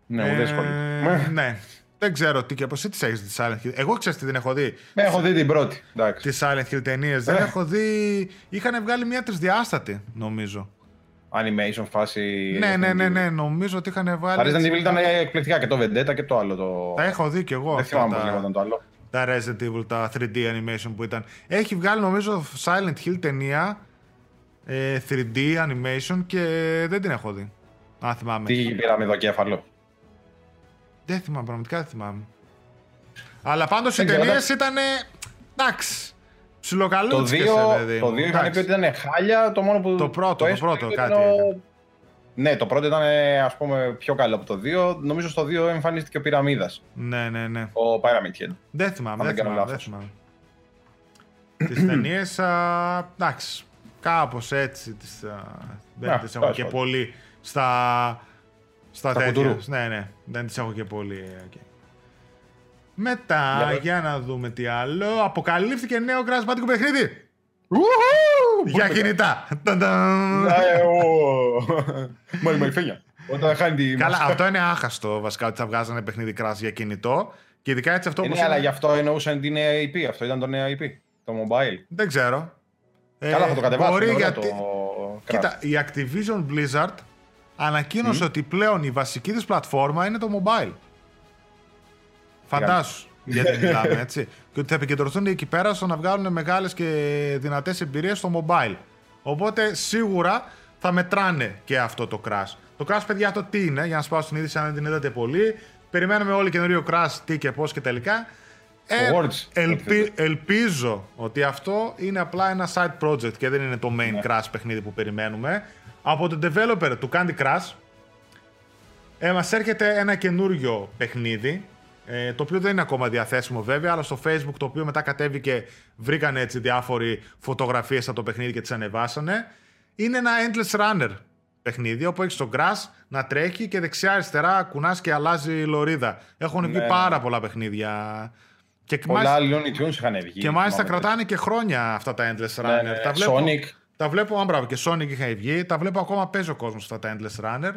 Ναι, μου δεν Ε, ναι. Δεν ξέρω τι και πώ τι έχεις δει τη Silent Hill; Εγώ ξέρω τι δεν έχω δει. Ναι, έχω δει την πρώτη. Εντάξει. Τις Silent Hill ταινίες. Δεν Ε. έχω δει. Είχαν βγάλει μια τρισδιάστατη, νομίζω. Animation φάση. Ναι, ναι, ναι, ναι. Νομίζω ότι είχαν Τα βγάλει. Resident έτσι Evil ήταν μια- εκπληκτικά και το Vendetta και το άλλο. Το... Τα έχω δει κι εγώ. Δεν αυτά θυμάμαι πώς τα- λέγονταν το άλλο. τα Resident Evil, τα 3D animation που ήταν. Έχει βγάλει νομίζω Silent Hill ταινία ε, 3D animation και δεν την έχω δει. Αν θυμάμαι. Τι πήραμε εδώ κέφαλο. Δεν θυμάμαι, πραγματικά δεν θυμάμαι. Αλλά πάντως οι Δεν ξέρω, ταινίες εντάξει. ήταν. Εντάξει. Το Ψιλοκαλούτσικες, 2 ρε παιδί το μου. δύο είχαν Εντάξει. πει ότι ήταν χάλια. Το μόνο που. Το πρώτο, το έσπρωξε πρώτο, ήταν κάτι ο- έκανε. Ναι, το πρώτο ήταν ας πούμε πιο καλό από το 2. Νομίζω στο 2 εμφανίστηκε ο πυραμίδας. Ναι, ναι, ναι. Ο Pyramid Head. Δεν θυμάμαι, Αν δεν δεν κάνω θυμάμαι. Δεν λάθος. θυμάμαι. τις ταινίες, α, εντάξει, κάπως έτσι τις, α, δεν Να, τις έχω τέλος και πάντων. πολύ στα, στα, Στα τέτοια. κουτουρού. Ναι, ναι, δεν τις έχω και πολύ. ε, οκ. Μετά, Για για, πες. να δούμε τι άλλο. Αποκαλύφθηκε νέο Crash Bandicoot παιχνίδι για κινητά. Τανταμ. Ναι, Μόλι μολυφένια. Όταν χάνει τη. Καλά, μασκα. αυτό είναι άχαστο βασικά ότι θα βγάζανε παιχνίδι Crash για κινητό. Και ειδικά έτσι αυτό Ε, όπως Ναι, αλλά είναι- γι' αυτό εννοούσαν την νέα IP. Αυτό ήταν το νέο IP. Το mobile. Δεν ξέρω. Ε, Καλά, θα το κατεβάσουν. Μπορεί ωραία, γιατί... το Κοίτα, η Activision Blizzard ανακοίνωσε ότι πλέον η βασική της πλατφόρμα είναι το mobile. Φαντάσου. γιατί μιλάμε έτσι. Και ότι θα επικεντρωθούν εκεί πέρα στο να βγάλουν μεγάλες και δυνατές εμπειρίες στο mobile. Οπότε σίγουρα θα μετράνε και αυτό το Crash. Το Crash, παιδιά, το τι είναι, για να σπάσω την είδηση αν δεν την είδατε πολύ. Περιμένουμε όλοι καινούριο Crash, τι και πώς και τελικά. Ε, Words, ελπι- ελπίζω ότι αυτό είναι απλά ένα side project και δεν είναι το main Ναι. Crash παιχνίδι που περιμένουμε. Από τον developer του Candy Crush ε, μας έρχεται ένα καινούριο παιχνίδι ε, το οποίο δεν είναι ακόμα διαθέσιμο βέβαια αλλά στο facebook το οποίο μετά κατέβηκε βρήκαν έτσι διάφοροι φωτογραφίες από το παιχνίδι και τις ανεβάσανε είναι ένα Endless Runner παιχνίδι όπου έχεις τον Crash να τρέχει και δεξιά αριστερά κουνάς και αλλάζει λωρίδα έχουν βγει Ναι. πάρα πολλά παιχνίδια και Πολλά μάλιστα, Looney Tunes είχαν βγει. και μάλιστα θυμάμαι. κρατάνε και χρόνια αυτά τα Endless Runner Ναι, ναι, τα βλέπω, Sonic. τα βλέπω, α, μπράβο, και Sonic είχα βγει. Τα βλέπω ακόμα παίζει ο κόσμος αυτά τα Endless Runner.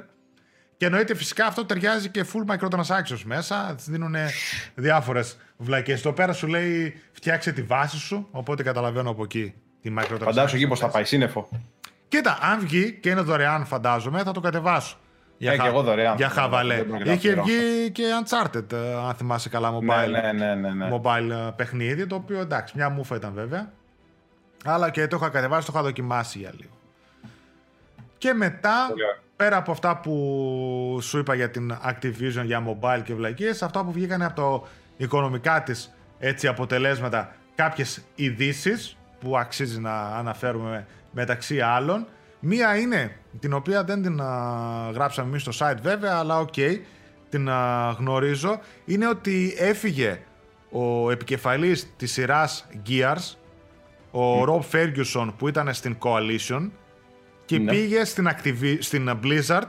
Και εννοείται φυσικά αυτό ταιριάζει και full microtransactions μέσα. Τη δίνουν διάφορες βλακίε. Το πέρα σου λέει φτιάξε τη βάση σου. Οπότε καταλαβαίνω από εκεί τη microtransactions. Φαντάσου εκεί πώ θα πάει, σύννεφο. Κοίτα, αν βγει και είναι δωρεάν, φαντάζομαι, θα το κατεβάσω. Για, Ε, και εγώ δωρεάν. για χαβαλέ. Δεν πρόκειται να Είχε πληρώσω. βγει και Uncharted, ε, αν θυμάσαι καλά, mobile, Ναι, ναι, ναι, ναι, ναι. mobile ε, παιχνίδι. Το οποίο εντάξει, μια μούφα ήταν βέβαια. Αλλά και το είχα κατεβάσει, το είχα δοκιμάσει για λίγο. Και μετά, Πολύ ωραία. πέρα από αυτά που σου είπα για την Activision για mobile και βλακίες, αυτά που βγήκαν από το οικονομικά της έτσι, αποτελέσματα, κάποιες ειδήσεις που αξίζει να αναφέρουμε μεταξύ άλλων. Μία είναι, την οποία δεν την α, γράψαμε εμείς στο site βέβαια, αλλά οκ, την α, γνωρίζω, είναι ότι έφυγε ο επικεφαλής της σειράς Gears, ο Rob Ferguson που ήταν στην Coalition και Ναι. πήγε στην, Activi- στην Blizzard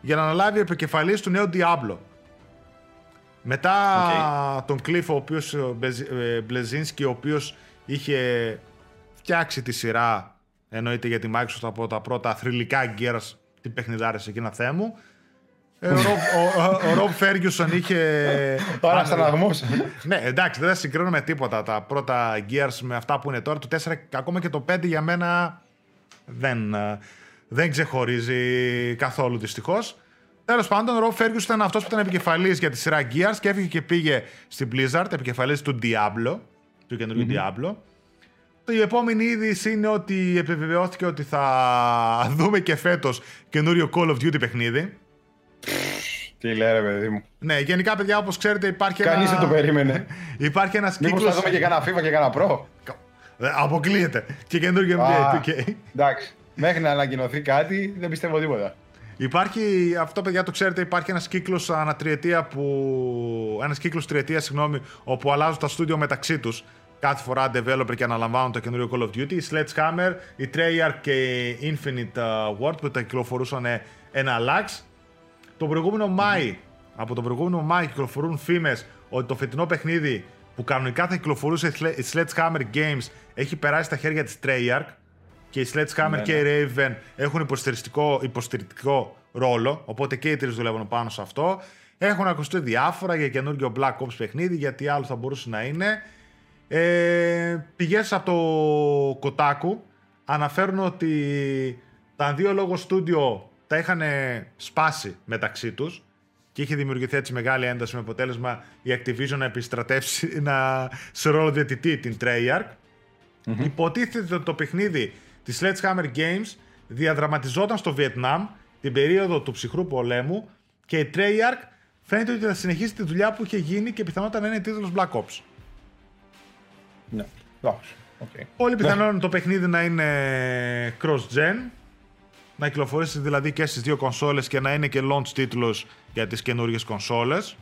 για να αναλάβει επικεφαλής του νέου Diablo. Μετά τον Cliff, ο οποίος, ο Μπεζ- ε, Μπλεζίνσκι, ο οποίος είχε φτιάξει τη σειρά, εννοείται για τη Microsoft από τα πρώτα θρηλυκά Gears, τι παιχνιδάρες εκείνα θέ μου. Ε, ο, Rob- ο, ο, ο Rob Ferguson είχε... Τώρα Άνε- στεναγμό. ναι, εντάξει, δεν θα συγκρίνουμε τίποτα τα πρώτα Gears με αυτά που είναι τώρα. Το 4 και ακόμα και το 5 για μένα δεν, ε, δεν ξεχωρίζει καθόλου δυστυχώς. Τέλος πάντων, ο Ρομπ Ferguson ήταν αυτός που ήταν επικεφαλής για τη σειρά Gears και έφυγε και πήγε στην Blizzard, επικεφαλής του Diablo, του καινούργιου Diablo. Το η επόμενη είδηση είναι ότι επιβεβαιώθηκε ότι θα δούμε και φέτος καινούριο Call of Duty παιχνίδι. Τι λέει, ρε παιδί μου. Ναι, γενικά, παιδιά, όπως ξέρετε, υπάρχει Κανείς ένα. δεν το περίμενε. Υπάρχει ένας Μήπως κύκλο. θα δούμε και κανένα FIFA και κανένα Pro. Ε, Αποκλείεται. Και καινούργιο Α. NBA 2K. Εντάξει. Μέχρι να ανακοινωθεί κάτι, δεν πιστεύω τίποτα. Υπάρχει, αυτό παιδιά το ξέρετε, υπάρχει ένας κύκλος ανατριετία που... Ένας κύκλος τριετίας, συγγνώμη, όπου αλλάζουν τα στούντιο μεταξύ τους κάθε φορά developer και αναλαμβάνουν το καινούριο Call of Duty. Η Sledgehammer, η Treyarch και η Infinite uh, Ward που τα κυκλοφορούσαν ένα lax. Το προηγούμενο Μάη, από τον προηγούμενο Μάη κυκλοφορούν φήμες ότι το φετινό παιχνίδι που κανονικά θα κυκλοφορούσε η Sle- η Sledgehammer Games έχει περάσει στα χέρια της Treyarch και η Sledgehammer Ναι, και η Raven έχουν υποστηριστικό, υποστηρικτικό ρόλο, οπότε και οι τρεις δουλεύουν πάνω σε αυτό. Έχουν ακουστεί διάφορα για καινούργιο Black Ops παιχνίδι, γιατί άλλο θα μπορούσε να είναι. Ε, πηγές από το Kotaku αναφέρουν ότι τα δύο λόγω στούντιο τα είχαν σπάσει μεταξύ τους και είχε δημιουργηθεί έτσι μεγάλη ένταση με αποτέλεσμα η Activision να επιστρατεύσει να, σε ρόλο διαιτητή την Treyarch. Υποτίθεται ότι το παιχνίδι της Sledgehammer Games διαδραματιζόταν στο Βιετνάμ την περίοδο του ψυχρού πολέμου και η Treyarch φαίνεται ότι θα συνεχίσει τη δουλειά που είχε γίνει και πιθανότατα να είναι τίτλος Black Ops. Ναι, εντάξει. Okay. Πολύ πιθανόν το παιχνίδι να είναι cross-gen, να κυκλοφορήσει δηλαδή και στις δύο κονσόλες και να είναι και launch τίτλος για τις καινούργιες κονσόλες.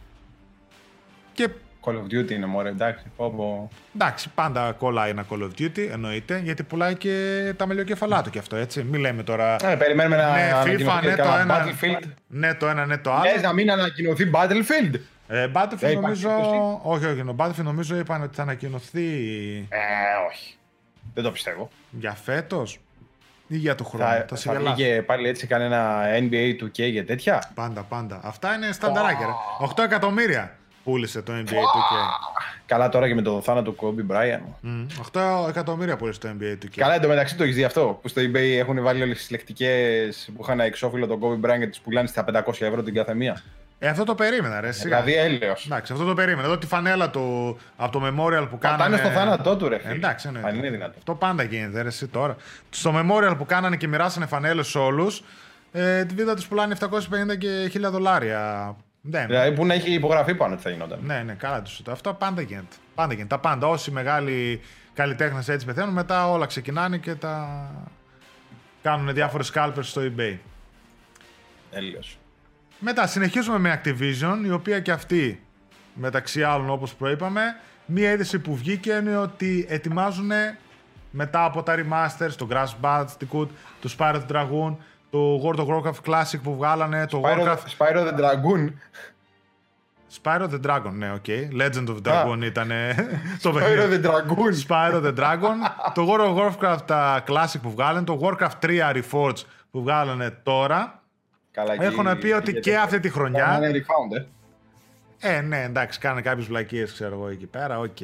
Και Call of Duty είναι μωρέ, εντάξει. Πω, πω. εντάξει, πάντα κολλάει ένα Call of Duty, εννοείται, γιατί πουλάει και τα μελιοκεφαλά του κι αυτό, έτσι. Μην λέμε τώρα. Ε, περιμένουμε να Ναι, ανακοινωθεί FIFA, ναι, το κανένα ένα. Battlefield. Ναι, το ένα, ναι, το άλλο. Λες να μην ανακοινωθεί Battlefield. Ε, Δεν Battlefield υπάρχει νομίζω. περίπτωση. Όχι, όχι. Το Battlefield νομίζω είπαν ότι θα ανακοινωθεί Ε, όχι. Δεν το πιστεύω. για φέτος ή για το χρόνο. Θα, Θα, σε θα γελάσω. βγήκε πάλι έτσι κανένα NBA 2K και τέτοια; Πάντα, πάντα. Αυτά είναι στανταράκια. ρε. 8 εκατομμύρια πούλησε το NBA 2K. Καλά τώρα και με το θάνατο του Kobe Bryant. Μμ, 8 εκατομμύρια πούλησε το NBA 2K. Καλά εντωμεταξύ το έχεις δει αυτό. Που στο eBay έχουν βάλει όλες τις λεκτικέ που είχαν εξώφυλλο τον Kobe Bryant και τις πουλάνε στα 500 ευρώ την κάθε μία. Ε, αυτό το περίμενα, ρε. σιγά. Δηλαδή έλεος. Εντάξει, αυτό το περίμενα. Εδώ τη φανέλα του από το memorial που κάνανε. Πατάνε στο θάνατό του, ρε Ε, φίλε. εντάξει, εννοείται. Αν είναι δυνατό. Αυτό πάντα γίνεται, ρε, εσύ τώρα. Στο memorial που κάνανε και μοιράσανε φανέλες σε όλους, ε, τη βίδα τους πουλάνε 750 και 1000 δολάρια. Δεν. Δηλαδή που να έχει υπογραφεί πάνω ότι θα γινόταν. Ναι, ναι, καλά τους. Αυτό πάντα γίνεται. Πάντα γίνεται. Τα πάντα. Όσοι μεγάλοι καλλιτέχνες έτσι πεθαίνουν, μετά όλα ξεκινάνε και τα κάνουν διάφορες scalpers στο eBay. Έλεος. Μετά συνεχίζουμε με Activision, η οποία και αυτή, μεταξύ άλλων όπως προείπαμε, μία είδηση που βγήκε είναι ότι ετοιμάζουν μετά από τα remasters, το Crash Bandicoot, το Spyro the Dragoon, το World of Warcraft Classic που βγάλανε, το Spyro, Warcraft... Spyro the Dragoon. Spyro the Dragon, ναι, ok. Legend of Dragon ήταν το Spyro παιχνίδι. the Dragoon. Spyro the Dragon, το World of Warcraft τα Classic που βγάλανε, το Warcraft 3 Reforged που βγάλανε τώρα. Καλά, Έχουν πει ότι και αυτή τη χρονιά Είναι refund, ε. Ε, ναι, εντάξει, κάνανε κάποιες βλακίες, ξέρω εγώ εκεί πέρα. Οκ.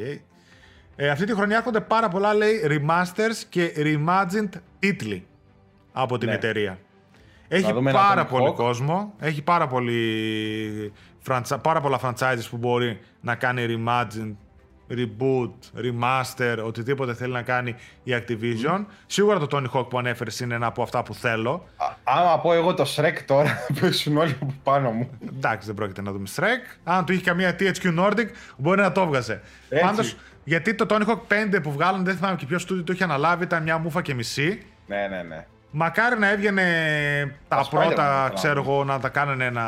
Ε, αυτή τη χρονιά έρχονται πάρα πολλά, λέει, remasters και reimagined τίτλοι από την Ναι. εταιρεία. Έχει δούμε ένα πάρα Tony πολύ Hawk. κόσμο, έχει πάρα, πολύ, franchi- πάρα πολλά franchises που μπορεί να κάνει reimagined, reboot, remaster, οτιδήποτε θέλει να κάνει η Activision. Σίγουρα το Tony Hawk που ανέφερες είναι ένα από αυτά που θέλω. Α- Άμα πω εγώ το Shrek τώρα, πέσουν όλοι από πάνω μου. Εντάξει, δεν πρόκειται να δούμε Shrek. Αν του είχε καμία THQ Nordic, μπορεί να το έβγαζε. Έτσι. Πάντως, γιατί το Tony Hawk 5 που βγάλανε, δεν θυμάμαι και ποιος στούντιο το είχε αναλάβει, ήταν μια μούφα και μισή. Ναι, ναι, ναι. Μακάρι να έβγαινε τα Τα Spider-Man πρώτα, το ξέρω κάνανε. εγώ, να τα κάνανε ένα.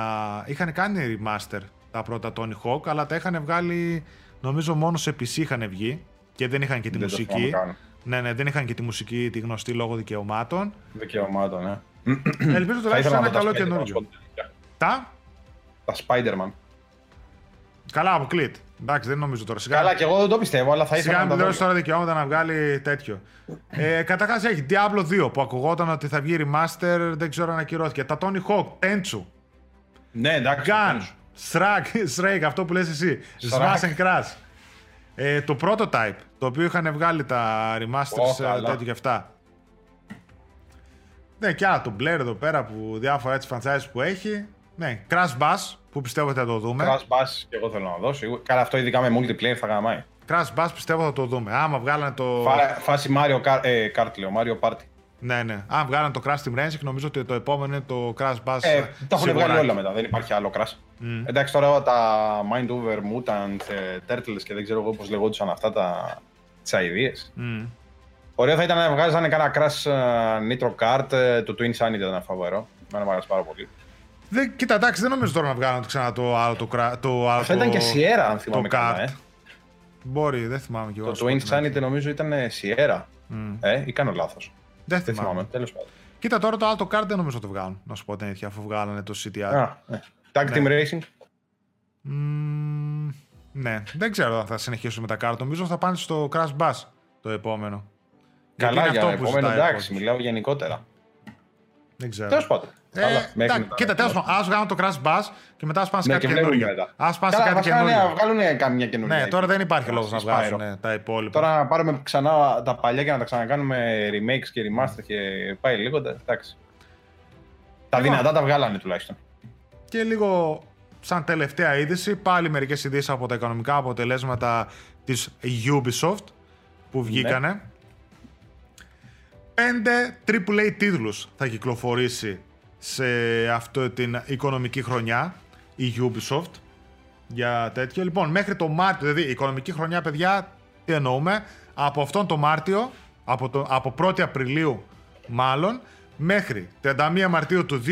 Είχαν κάνει remaster τα πρώτα Tony Hawk, αλλά τα είχαν βγάλει, νομίζω μόνος σε PC είχαν βγει και δεν είχαν και τη Δεν το μουσική. θυμάμαι καν. Ναι, ναι, δεν είχαν και τη μουσική τη γνωστή λόγω δικαιωμάτων. Δικαιωμάτων, ναι. Ελπίζω Θα τουλάχιστον ήθελα ένα να δω καλό τα Spider-Man καινούργιο. σποντ τέτοια. Τα; Τα Spider-Man. Καλά, αποκλείται. Εντάξει, δεν νομίζω τώρα. Σιγά, Καλά, και εγώ δεν το πιστεύω, αλλά θα σιγά ήθελα μην να τα πληρώσει δω. τώρα δικαιώματα να βγάλει τέτοιο. ε, Καταρχάς έχει Diablo 2 που ακουγόταν ότι θα βγει remaster, δεν ξέρω αν ακυρώθηκε. Τα Tony Hawk, Tenchu, Ναι, εντάξει. Gun, Shrek, Shrek, αυτό που λες εσύ. Shrek. Smash and Crash. Ε, το prototype, το οποίο είχαν βγάλει τα remasters, Ω, ε, καλά. τέτοιο και αυτά. Ναι, και άλλα, το Blair εδώ πέρα που διάφορα έτσι franchise που έχει. Ναι, Crash Bass που πιστεύω ότι θα το δούμε. Crash Bass και εγώ θέλω να δω. σίγουρα. Καλά, αυτό ειδικά με multiplayer θα γαμάει. Crash Bass πιστεύω θα το δούμε. Άμα βγάλανε το. Φα- Φάση Mario Kart, ε, Kart λέω, Mario Party. Ναι, ναι. Αν βγάλανε το Crash Team Racing, νομίζω ότι το επόμενο είναι το Crash Bass. Ε, τα έχουν σιγουράκι. βγάλει όλα μετά, δεν υπάρχει άλλο Crash. Εντάξει, τώρα τα Mind Over Mutant, ε, Turtles και δεν ξέρω εγώ πώς λεγόντουσαν αυτά τα τις αηδίες. Μμ. Ωραίο θα ήταν να βγάζανε κανένα Crash ε, Nitro Kart, ε, το Twin Sanity ήταν φαβερό. Εμένα μου άρεσε πάρα πολύ. Δεν, κοίτα, εντάξει, δεν νομίζω τώρα να βγάλουν ξανά το άλλο το, cra- το άλλο. Αυτό το- ήταν και Sierra, αν το θυμάμαι καλά. kart. Ε. Μπορεί, δεν θυμάμαι κι εγώ. Το να σου πω Twin την αλήθεια. Sanity νομίζω ήταν ε, Sierra. Μμ. Ε, ή κάνω λάθος. Δεν Δεν θυμάμαι. θυμάμαι, τέλος πάντων. Κοίτα τώρα το άλλο το kart δεν νομίζω να το βγάλουν. Να σου πω την αλήθεια, αφού βγάλανε το CTR. Α, ε. Tag Team Ναι. Racing. Μμμ, ναι, δεν ξέρω αν θα συνεχίσουν με τα kart. Νομίζω θα πάνε στο Crash Bass το επόμενο. Γιατί Καλά, είναι για αυτό που επόμενο ζητάει ο εντάξει, κόσμος. μιλάω γενικότερα. Δεν ξέρω. Τέλος πάντων. Ε, Καλά, εντάξει, μέχρι μετά. κοίτα, τέλος πάντων, ας βγάλουν το Crash Bass και μετά ας πάνε σε Ναι, κάτι και βλέπουμε καινούργιο. μετά. Α πάνε σε Καλά, κάτι βασικά, ναι, να καινούργιο. βγάλουν καμιά καινούργια. Ναι, τώρα δεν υπάρχει λόγος να Στη βγάζουν Spyro. τα υπόλοιπα. Τώρα να πάρουμε ξανά τα παλιά και να τα ξανακάνουμε remakes και remaster και πάει λίγο. Εντάξει. Τα Λοιπόν. δυνατά τα βγάλανε τουλάχιστον. Και λίγο σαν τελευταία είδηση, πάλι μερικές ειδήσεις από τα οικονομικά αποτελέσματα της Ubisoft που βγήκανε. Ναι. Πέντε AAA τίτλους θα κυκλοφορήσει σε αυτό την οικονομική χρονιά η Ubisoft για τέτοιο. Λοιπόν, μέχρι το Μάρτιο, δηλαδή η οικονομική χρονιά, παιδιά, τι εννοούμε, από αυτόν τον Μάρτιο, από, το, από 1η Απριλίου μάλλον, μέχρι 31 Μαρτίου του 2021,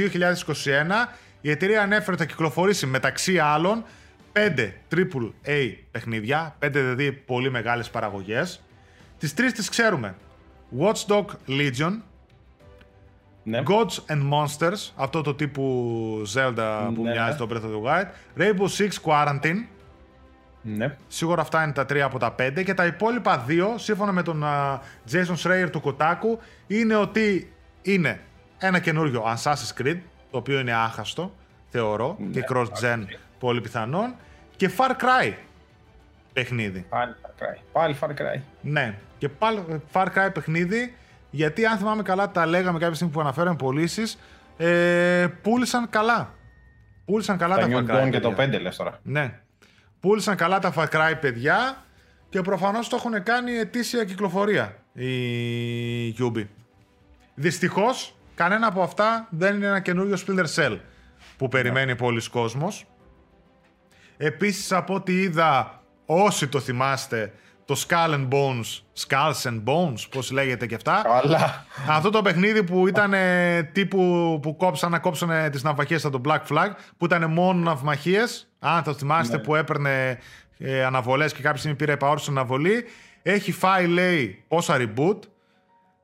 η εταιρεία ανέφερε ότι θα κυκλοφορήσει μεταξύ άλλων 5 AAA παιχνίδια, 5 δηλαδή πολύ μεγάλες παραγωγές. Τις τρεις τις ξέρουμε. Watch Dog Legion, Ναι. Gods and Monsters, αυτό το τύπου Zelda που Ναι. μοιάζει το Breath of the Wild, Rainbow Six Quarantine, Ναι. Σίγουρα αυτά είναι τα τρία από τα πέντε και τα υπόλοιπα δύο, σύμφωνα με τον α, Jason Schreier του Kotaku, είναι ότι είναι ένα καινούριο Assassin's Creed, το οποίο είναι άχαστο, θεωρώ, Ναι, και cross-gen πολύ πιθανόν, και Far Cry παιχνίδι. Πάλι Far Cry. Πάλι Far Cry. Ναι, και πάλι Far Cry παιχνίδι, γιατί αν θυμάμαι καλά, τα λέγαμε κάποια στιγμή που αναφέραμε πωλήσεις, ε, πούλησαν καλά. Πούλησαν καλά Τα τα, New Far Cry. Dawn και το παιδιά. 5 λες τώρα. Ναι. Πούλησαν καλά τα Far Cry παιδιά και προφανώς το έχουν κάνει ετήσια κυκλοφορία η Ubi. Δυστυχώς, κανένα από αυτά δεν είναι ένα καινούριο Splinter Cell που περιμένει πολλοί κόσμος. Επίσης, από ό,τι είδα, όσοι το θυμάστε, το Skull and Bones, Skulls and Bones, πώς λέγεται και αυτά, Καλά. αυτό το παιχνίδι που ήταν ε, τύπου που κόψαν να κόψουν τις ναυμαχίες από το Black Flag, που ήταν μόνο ναυμαχίες. Αν το θυμάστε, Ναι. που έπαιρνε ε, αναβολές και κάποια στιγμή πήρε επαόρωση αναβολή. Έχει φάει, λέει, πόσα reboot.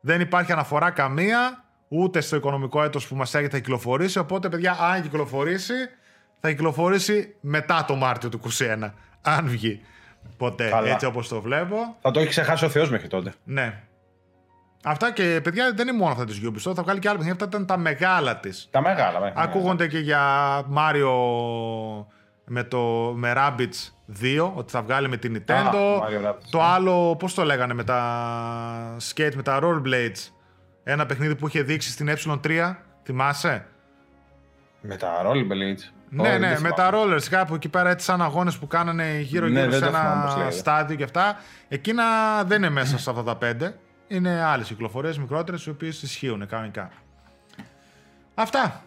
Δεν υπάρχει αναφορά καμία, ούτε στο οικονομικό έτος που μας έχετε κυκλοφορήσει. Οπότε, παιδιά, αν κυκλοφορήσει, θα κυκλοφορήσει μετά το Μάρτιο του 21. Αν βγει ποτέ, Καλά. έτσι όπως το βλέπω. Θα το έχει ξεχάσει ο Θεός μέχρι τότε. Ναι. Αυτά και παιδιά δεν είναι μόνο αυτά της Ubisoft, θα βγάλει και άλλα παιχνίδια. Αυτά ήταν τα μεγάλα της. Τα μεγάλα. ναι. Ακούγονται και για Mario με, το, με Rabbids 2, ότι θα βγάλει με την Nintendo. Mario Rabbids, το ναι. άλλο, πώς το λέγανε, με τα skate, με τα rollerblades. Ένα παιχνίδι που είχε δείξει στην ε3, θυμάσαι; Με τα Rollerblades. Ναι, Όχι, ναι, δεν με θυμάμαι. τα rollers, κάπου εκεί πέρα έτσι σαν αγώνες που κάνανε γύρω-γύρω Ναι, σε δεν το θυμάμαι πώς ένα λέγεται. στάδιο και αυτά. Εκείνα δεν είναι μέσα σε αυτά τα πέντε. Είναι άλλες κυκλοφορίες μικρότερες, οι οποίες ισχύουν κανονικά. Αυτά.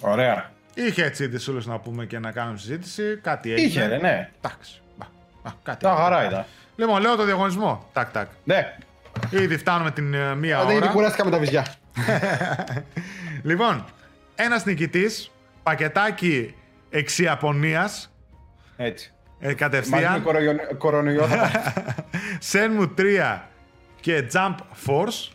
Ωραία. Είχε έτσι ειδησούλες να πούμε και να κάνουμε συζήτηση. Κάτι έγινε. Είχε, ρε, ναι. Εντάξει. Μπα, μπα, κάτι Τα έγινε. χαρά ήταν. Λοιπόν, λέω το διαγωνισμό. Τάκ, τάκ. Ναι. Ήδη φτάνουμε την ε, μία Δεν ώρα. κουράστηκα με τα βυζιά. Λοιπόν, ένας νικητής, πακετάκι εξιαπωνίας, Έτσι. ε, Μαζί με κατευθείαν. κορονοϊό- κορονοϊό. θα πάει. Shenmue 3 και Jump Force.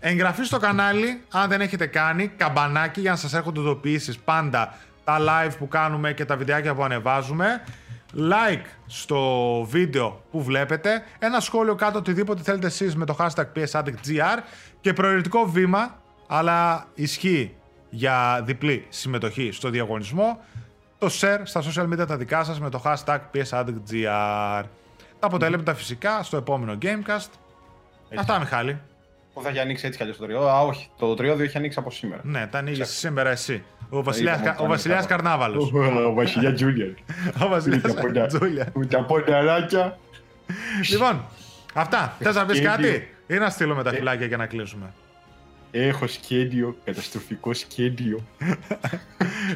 Εγγραφή στο κανάλι, αν δεν έχετε κάνει, καμπανάκι για να σας έρχονται ειδοποιήσεις πάντα τα live που κάνουμε και τα βιντεάκια που ανεβάζουμε. Like στο βίντεο που βλέπετε. Ένα σχόλιο κάτω οτιδήποτε θέλετε εσείς με το hashtag PSAddictGR και προαιρετικό βήμα, αλλά ισχύει για διπλή συμμετοχή στο διαγωνισμό, το share στα social media τα δικά σας με το hashtag PSAddictGR. Τα αποτελέσματα φυσικά στο επόμενο Gamecast. Αυτά, Μιχάλη. Που θα έχει ανοίξει έτσι κι αλλιώς το τριώδιο. Α, όχι. Το τριώδιο έχει ανοίξει από σήμερα. Ναι, τα ανοίγεις σήμερα εσύ. Ο Βασιλιάς, είπαμε, Κα- το ο Βασιλιάς ανοίγαμε. Καρνάβαλος. Ο Βασιλιάς Τζούλιαρ. Ο Βασιλιάς τα πονιά. Τζούλιας. Με τα πονταράκια. Λοιπόν, αυτά. Θες να πεις Σχέδιο. κάτι ή να στείλουμε τα φυλάκια για να κλείσουμε; Έχω σχέδιο, καταστροφικό σχέδιο.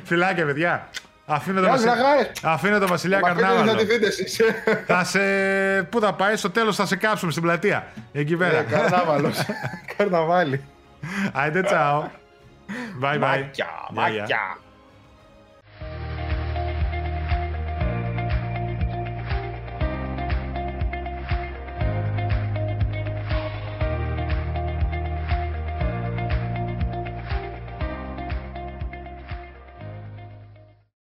Φιλάκια, παιδιά. Αφήνω το, Γεια Βασι... σας, ραγάρες. Αφήνω το Βασιλιά Μα φαίνεται να Καρνάβαλο. τη δείτε εσείς. θα σε... Πού θα πάει, στο τέλος θα σε κάψουμε στην πλατεία. Εκεί Ε, πέρα. Καρνάβαλος. Καρναβάλι. Άιντε, τσάω. Bye bye. Μάκια, Γεια, γεια. μάκια.